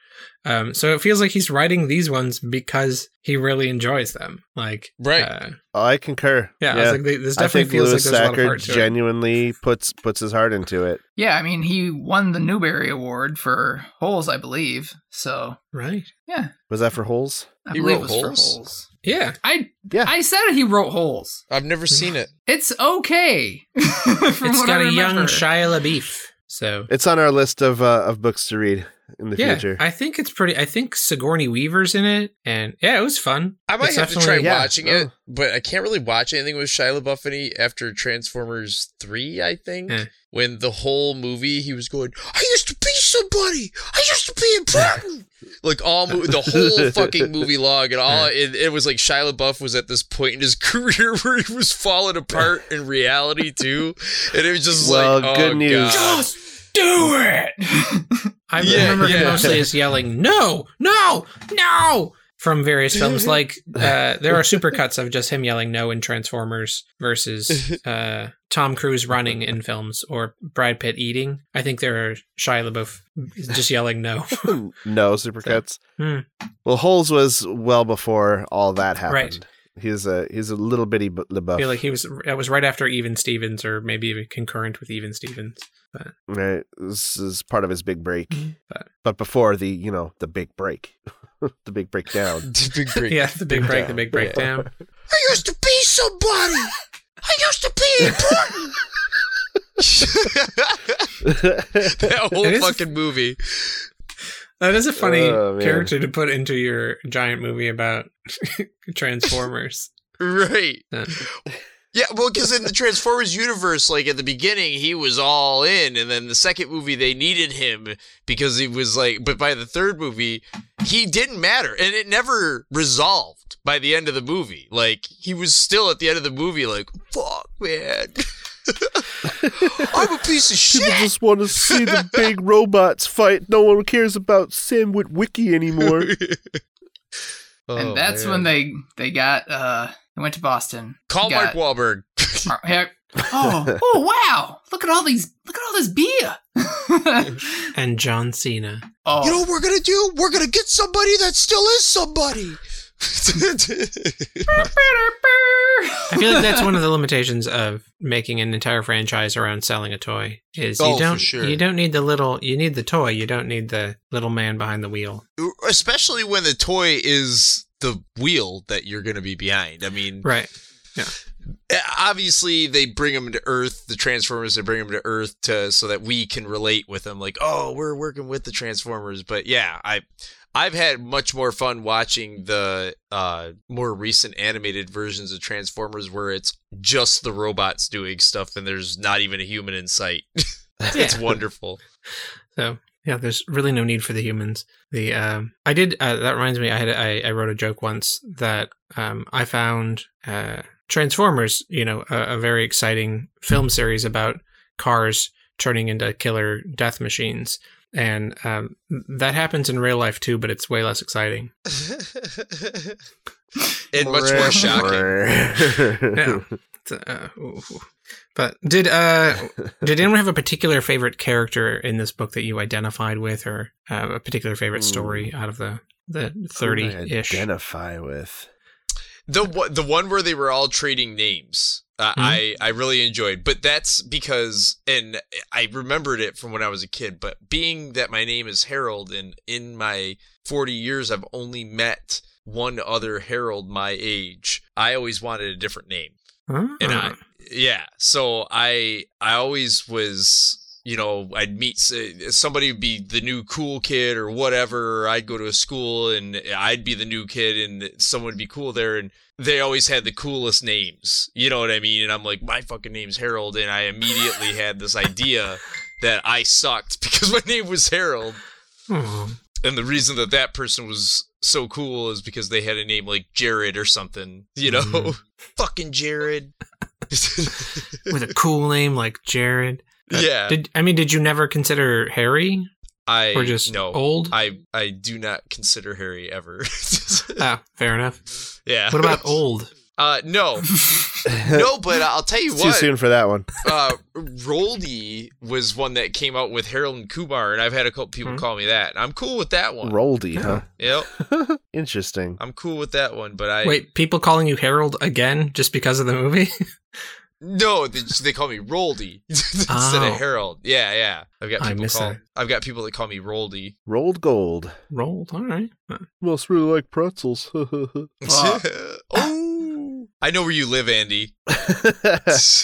Um, so it feels like he's writing these ones because he really enjoys them. Like, Right. uh, Oh, I concur. yeah, I was like, they, this I definitely think feels Louis like there's a lot of Sachar heart to it. genuinely puts puts his heart into it. yeah, I mean he won the Newbery Award for Holes, I believe. So Right? yeah, Was that for holes? I He believe wrote it was for Holes? Holes. Yeah. I Yeah. I said he wrote Holes. I've never seen it. It's okay. From it's what got I a young remember. Shia LaBeouf. So It's on our list of uh, of books to read in the yeah, future. I think it's pretty. I think Sigourney Weaver's in it, and yeah, it was fun. I might It's have to try yeah. watching it, Oh. but I can't really watch anything with Shia LaBeouf any after Transformers Three. I think Eh. when the whole movie he was going, "I used to be somebody. I used to be important." like all mo- the whole fucking movie long, and all it, it was like Shia LaBeouf was at this point in his career where he was falling apart in reality too, and it was just Well, like, good oh, news. God. Just do it. I Yeah, remember him yeah. mostly as yelling, "No, no, no!" From various films. Like uh, there are supercuts of just him yelling "no" in Transformers versus uh, Tom Cruise running in films or Brad Pitt eating. I think there are Shia LaBeouf just yelling "no." no supercuts. Hmm. Well, holes was well before all that happened. Right. He's a he's a little bitty bu- I feel like he was. That was right after Even Stevens, or maybe even concurrent with Even Stevens. right. This is part of his big break, mhm. But- but before the you know the big break, the big breakdown. The big break. Yeah, the big break, the big Yeah. breakdown. I used to be somebody. I used to be important. that whole It is- fucking movie. That is a funny Oh, character to put into your giant movie about Transformers. Right. Uh, Yeah, well, because in the Transformers universe, like at the beginning, he was all in, and then the second movie they needed him because he was like, but by the third movie, he didn't matter, and it never resolved by the end of the movie. Like he was still at the end of the movie, like, fuck, man, I'm a piece of People shit. People just want to see the big robots fight. No one cares about Sam Witwicky anymore. Oh, and that's man. when they they got uh they went to Boston. call got- Mark Wahlberg. Heck- Oh, oh wow! Look at all these. Look at all this beer. and John Cena. oh, You know what we're gonna do? We're gonna get somebody that still is somebody. I feel like that's one of the limitations of making an entire franchise around selling a toy. Is Oh, you don't sure. you don't need the little you need the toy. You don't need the little man behind the wheel. Especially when the toy is the wheel that you're going to be behind. I mean, Right. eh, obviously they bring them to Earth. The Transformers they bring them to Earth to so that we can relate with them. Like, oh, we're working with the Transformers. But yeah, I. I've had much more fun watching the uh, more recent animated versions of Transformers where it's just the robots doing stuff and there's not even a human in sight. it's wonderful. So yeah, there's really no need for the humans. The um, I did uh, that reminds me. I had I, I wrote a joke once that um, I found uh, Transformers. You know, a, a very exciting film series about cars turning into killer death machines, and um, that happens in real life too, but it's way less exciting. and much more shocking. Yeah. Uh. But did uh did anyone have a particular favorite character in this book that you identified with, or uh, a particular favorite Hmm. story out of the the thirty ish? Identify with. The the one where they were all trading names, uh, Mhm. I I really enjoyed. But that's because, and I remembered it from when I was a kid. But being that my name is Harold, and in my forty years I've only met one other Harold my age, I always wanted a different name. and I yeah so I I always was you know I'd meet somebody would be the new cool kid or whatever or I'd go to a school and I'd be the new kid and someone would be cool there and they always had the coolest names you know what I mean and I'm like my fucking name's Harold and I immediately had this idea that I sucked because my name was Harold Aw. and the reason that that person was so cool is because they had a name like Jared or something you know Mhm. fucking Jared with a cool name like Jared. Uh, yeah Did I mean? Did you never consider Harry, I or just no old? I I do not consider Harry ever. ah, fair enough. yeah. What about old? Uh, no, no. But I'll tell you It's too soon for that one. Uh, Roldy was one that came out with Harold and Kumar, and I've had a couple people Hmm. call me that. I'm cool with that one. Roldy, huh? Yep, Interesting. I'm cool with that one. But I Wait, people calling you Harold again just because of the movie? No, they, they call me Roldy instead Oh. of Harold. Yeah, yeah. I've got people call. that. I've got people that call me Roldy. Rolled gold. Rolled, all right. Uh, Must really like pretzels. oh, I know where you live, Andy.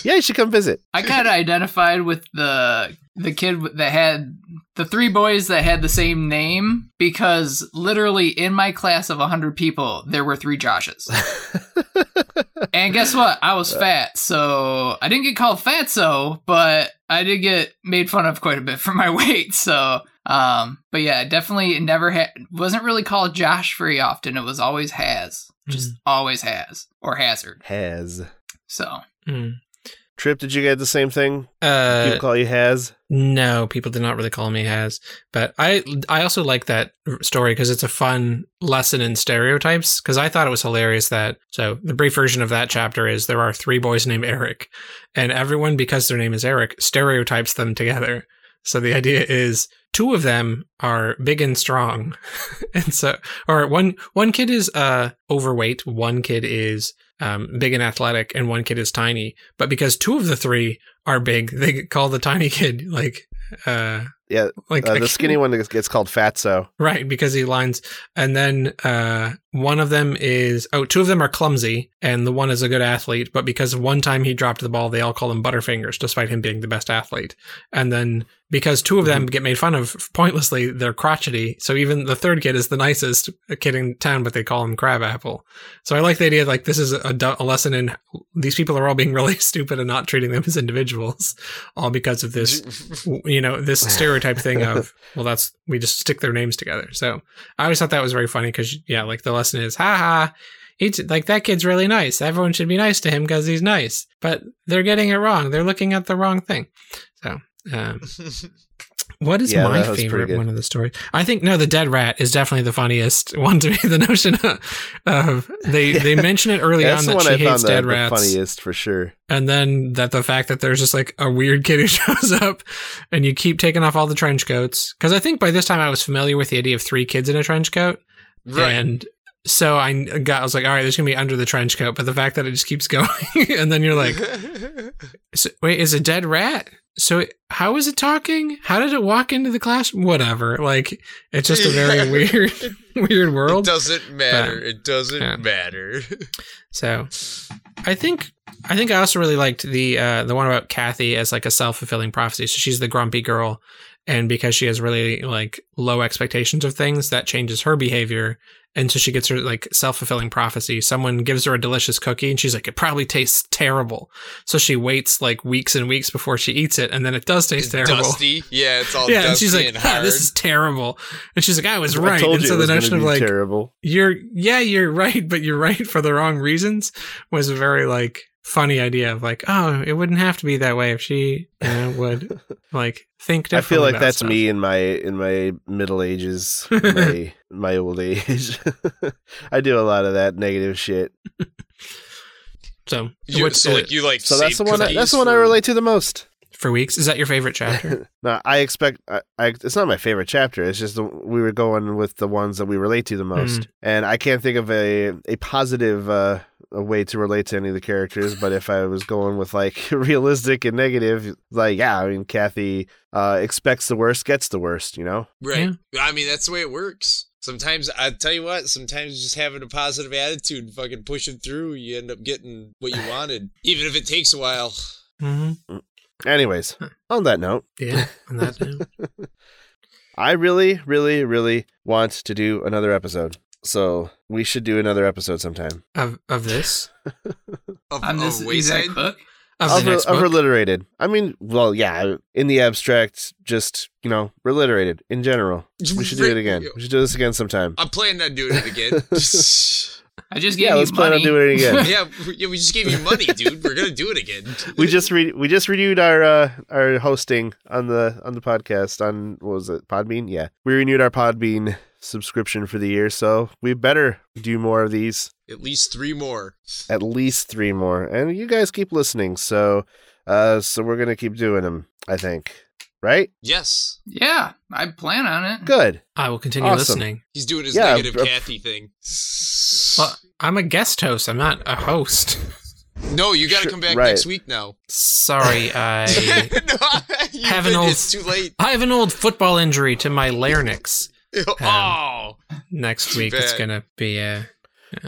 yeah, you should come visit. I kind of identified with the the kid that had the three boys that had the same name because literally in my class of 100 people there were three Joshes. And guess what? I was fat, so I didn't get called fatso, but I did get made fun of quite a bit for my weight. So, um, but yeah, definitely it never had wasn't really called Josh very often. It was always has, just always has or hazard. Has. So Mm. Trip, did you get the same thing? Uh, People call you Has? No, people did not really call me Has, but I I also like that story because it's a fun lesson in stereotypes. Because I thought it was hilarious that so the brief version of that chapter is there are three boys named Eric, and everyone because their name is Eric stereotypes them together. So the idea is two of them are big and strong, and so or one one kid is uh overweight, one kid is um, big and athletic, and one kid is tiny. But because two of the three are big, they call the tiny kid like uh Yeah, like uh, the kid- skinny one gets gets called Fatso. right because he lines and then uh one of them is oh two of them are clumsy and the one is a good athlete but because one time he dropped the ball they all call him butterfingers despite him being the best athlete. And then because two of them mm-hmm. get made fun of pointlessly they're crotchety. So even the third kid is the nicest kid in town but they call him crabapple. So i like the idea like this is a, a lesson in these people are all being really stupid and not treating them as individuals all because of this you know this stereotype thing of well that's we just stick their names together. So i always thought that was very funny because yeah like the lesson is haha he's like that kid's really nice everyone should be nice to him because he's nice but they're getting it wrong they're looking at the wrong thing so um what is Yeah, my that was pretty favorite one of the stories? I think no, the dead rat is definitely the funniest one to me. The notion of they they mention it early That's on that she I hates found the, dead the rats, funniest for sure. and then that the fact that there's just like a weird kid who shows up, and you keep taking off all the trench coats. Because I think by this time I was familiar with the idea of three kids in a trench coat, right. and so I got, I was like, all right, there's gonna be under the trench coat, but the fact that it just keeps going, and then you're like, so, wait, is a dead rat? So it- how is it talking? How did it walk into the class? Whatever. Like it's just a very weird, weird it world. doesn't matter. It doesn't Yeah. matter. So I think I think I also really liked the uh the one about Kathy as like a self fulfilling prophecy. So she's the grumpy girl, and because she has really like low expectations of things, that changes her behavior. And so she gets her like self fulfilling prophecy. Someone gives her a delicious cookie, and she's like, "It probably tastes terrible." So she waits like weeks and weeks before she eats it, and then it does taste It's terrible. dusty. Yeah, it's all Yeah, and she's like, and "Ah, hard. "This is terrible," and she's like, "I was right." I told and so it the notion of like, terrible. you're yeah you're right but you're right for the wrong reasons was very like funny idea of like oh it wouldn't have to be that way if she you know, would like think differently. I feel like about that's stuff. me in my in my middle ages, my my old age. I do a lot of that negative shit. so You- what's so uh, like you like So that's the one. I, that's the one I relate to the most. for weeks is that your favorite chapter no, I expect. I, I, it's not my favorite chapter. It's just the, we were going with the ones that we relate to the most, and I can't think of a a positive uh, a way to relate to any of the characters. But if I was going with like realistic and negative, like yeah, I mean, Kathy uh, expects the worst, gets the worst. You know. Right. I mean, that's the way it works. Sometimes I tell you what. Sometimes just having a positive attitude, and fucking pushing through, you end up getting what you wanted, even if it takes a while. Mm-hmm. Anyways, on that note, yeah on that note. I really, really, really want to do another episode. So we should do another episode sometime. of of this Of, On this of exact Wayside. book. of, of, the of reliterated. I mean, well, yeah, in the abstract, just you know, reliterated in general. We should do it again. We should do this again sometime. I'm planning on doing it again. I just gave Yeah, you let's plan on doing it again. yeah, yeah, we just gave you money, dude. We're gonna do it again. we just re- we just renewed our uh, our hosting on the on the podcast on what was it Podbean? Yeah, we renewed our Podbean subscription for the year, so we better do more of these. at least three more. At least three more, and you guys keep listening. So, uh, so we're gonna keep doing them. I think, right? Yes, Yeah, I plan on it. Good. I will continue Awesome. listening. he's doing his Yeah, negative bro. Kathy thing. Well, I'm a guest host. I'm not a host. no, you got to come back right. next week now. Sorry, I no, you've an old- It's too late. I have an old football injury to my larynx. oh, Next Too week it's gonna be uh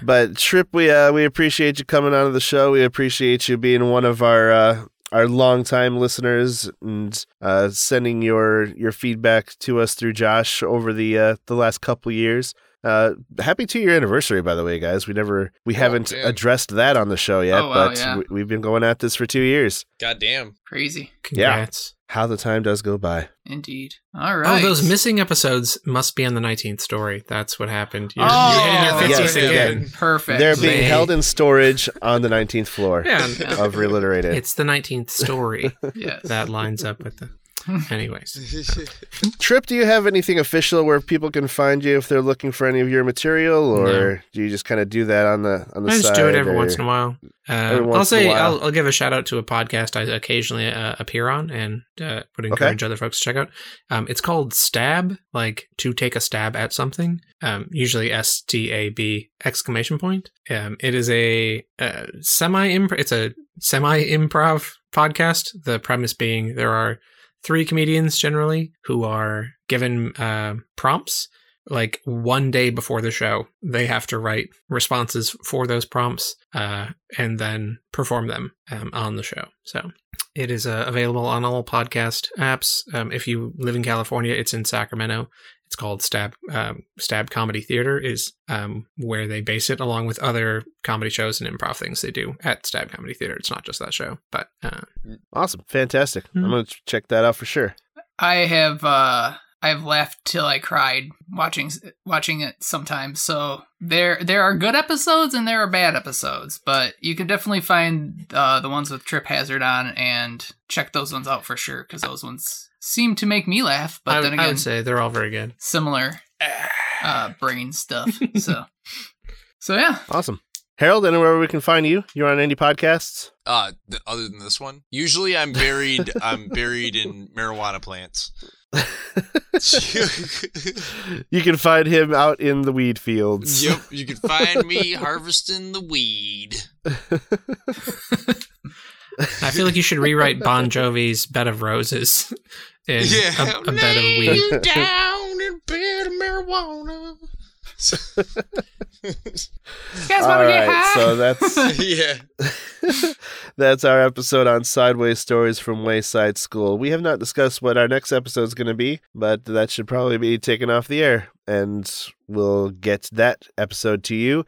But Trip, we uh, we appreciate you coming on to the show. We appreciate you being one of our uh, our longtime listeners and uh, sending your your feedback to us through Josh over the uh, the last couple years. Uh, happy two year anniversary, by the way, guys. We never we Oh, haven't man. addressed that on the show yet, Oh, wow, but yeah. we, we've been going at this for two years. goddamn. Crazy. congrats. How the time does go by. Indeed. Oh, All right. Oh, those missing episodes must be on the 19th story. That's what happened. You're, Oh, you're hitting yes, again. again. Perfect. They're being They- held in storage on the 19th floor Yeah, of Reliterated. it's the 19th story yes. that lines up with the. Anyways, Trip, do you have anything official where people can find you if they're looking for any of your material, or No. do you just kind of do that on the on the I side? just do it every or- once in a while. Uh, I'll once in a say. I'll, I'll give a shout out to a podcast I occasionally uh, appear on and uh, would encourage other folks to check out. Um, it's called Stab, like to take a stab at something. Um, usually S T A B exclamation point. Um, it is a uh, semi. It's a semi improv podcast. The premise being there are three comedians generally who are given uh, prompts like one day before the show they have to write responses for those prompts uh, and then perform them um, on the show. So it is uh, available on all podcast apps. Um, if you live in california it's in sacramento it's called stab um, stab comedy theater is um, where they base it along with other comedy shows and improv things they do at stab comedy theater it's not just that show but uh, Awesome, fantastic. Hmm. I'm gonna check that out for sure. I have uh I've laughed till I cried watching watching it sometimes. So there there are good episodes and there are bad episodes, but you can definitely find uh, the ones with Trip Hazard on and check those ones out for sure because those ones seem to make me laugh. But I, then again, I again, would say they're all very good similar uh, brain stuff. so so yeah, Awesome. Harold, anywhere we can find you? You're on any podcasts? Uh, th- other than this one, usually I'm buried. I'm buried in marijuana plants. you can find him out in the weed fields. yep, you can find me harvesting the weed. I feel like you should rewrite Bon Jovi's "Bed of Roses" in yeah, a, a bed of Lay weed. you down in bed of marijuana. You guys All want to get right, high? so that's yeah. that's our episode on Sideways Stories from Wayside School. We have not discussed what our next episode is going to be, but that should probably be taken off the air, and we'll get that episode to you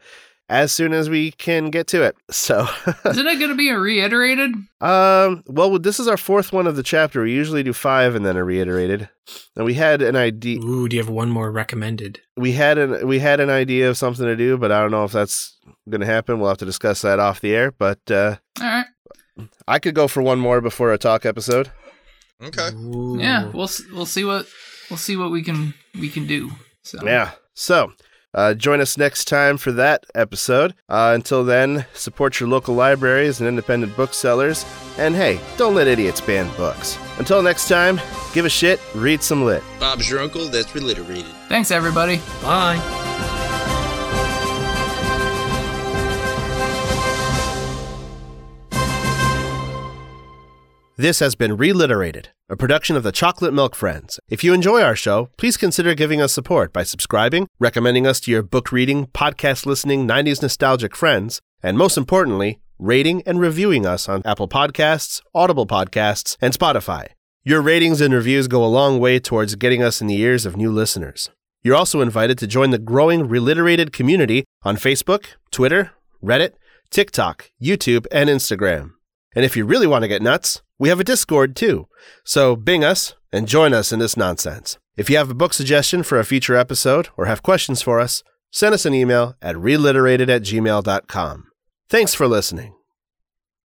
as soon as we can get to it. So, Isn't it going to be a reiterated? um, well, this is our fourth one of the chapter. We usually do five and then a reiterated, and we had an idea. Ooh, do you have one more recommended? We had an we had an idea of something to do, but I don't know if that's going to happen. We'll have to discuss that off the air. But uh, All right. I could go for one more before a talk episode. Okay. Ooh. Yeah, we'll we'll see what we'll see what we can we can do. So Yeah. So, uh, join us next time for that episode. Uh, until then, support your local libraries and independent booksellers. And hey, don't let idiots ban books. Until next time, give a shit, read some lit. Bob's your uncle. That's reliterated. Thanks everybody. Bye. This has been Reliterated, a production of the Chocolate Milk Friends. If you enjoy our show, please consider giving us support by subscribing, recommending us to your book reading, podcast listening, 90s nostalgic friends, and most importantly, rating and reviewing us on Apple Podcasts, Audible Podcasts, and Spotify. Your ratings and reviews go a long way towards getting us in the ears of new listeners. You're also invited to join the growing Reliterated community on Facebook, Twitter, Reddit, TikTok, YouTube, and Instagram. And if you really want to get nuts, we have a Discord too. So bing us and join us in this nonsense. If you have a book suggestion for a future episode or have questions for us, send us an email at reliterated at gmail.com. Thanks for listening.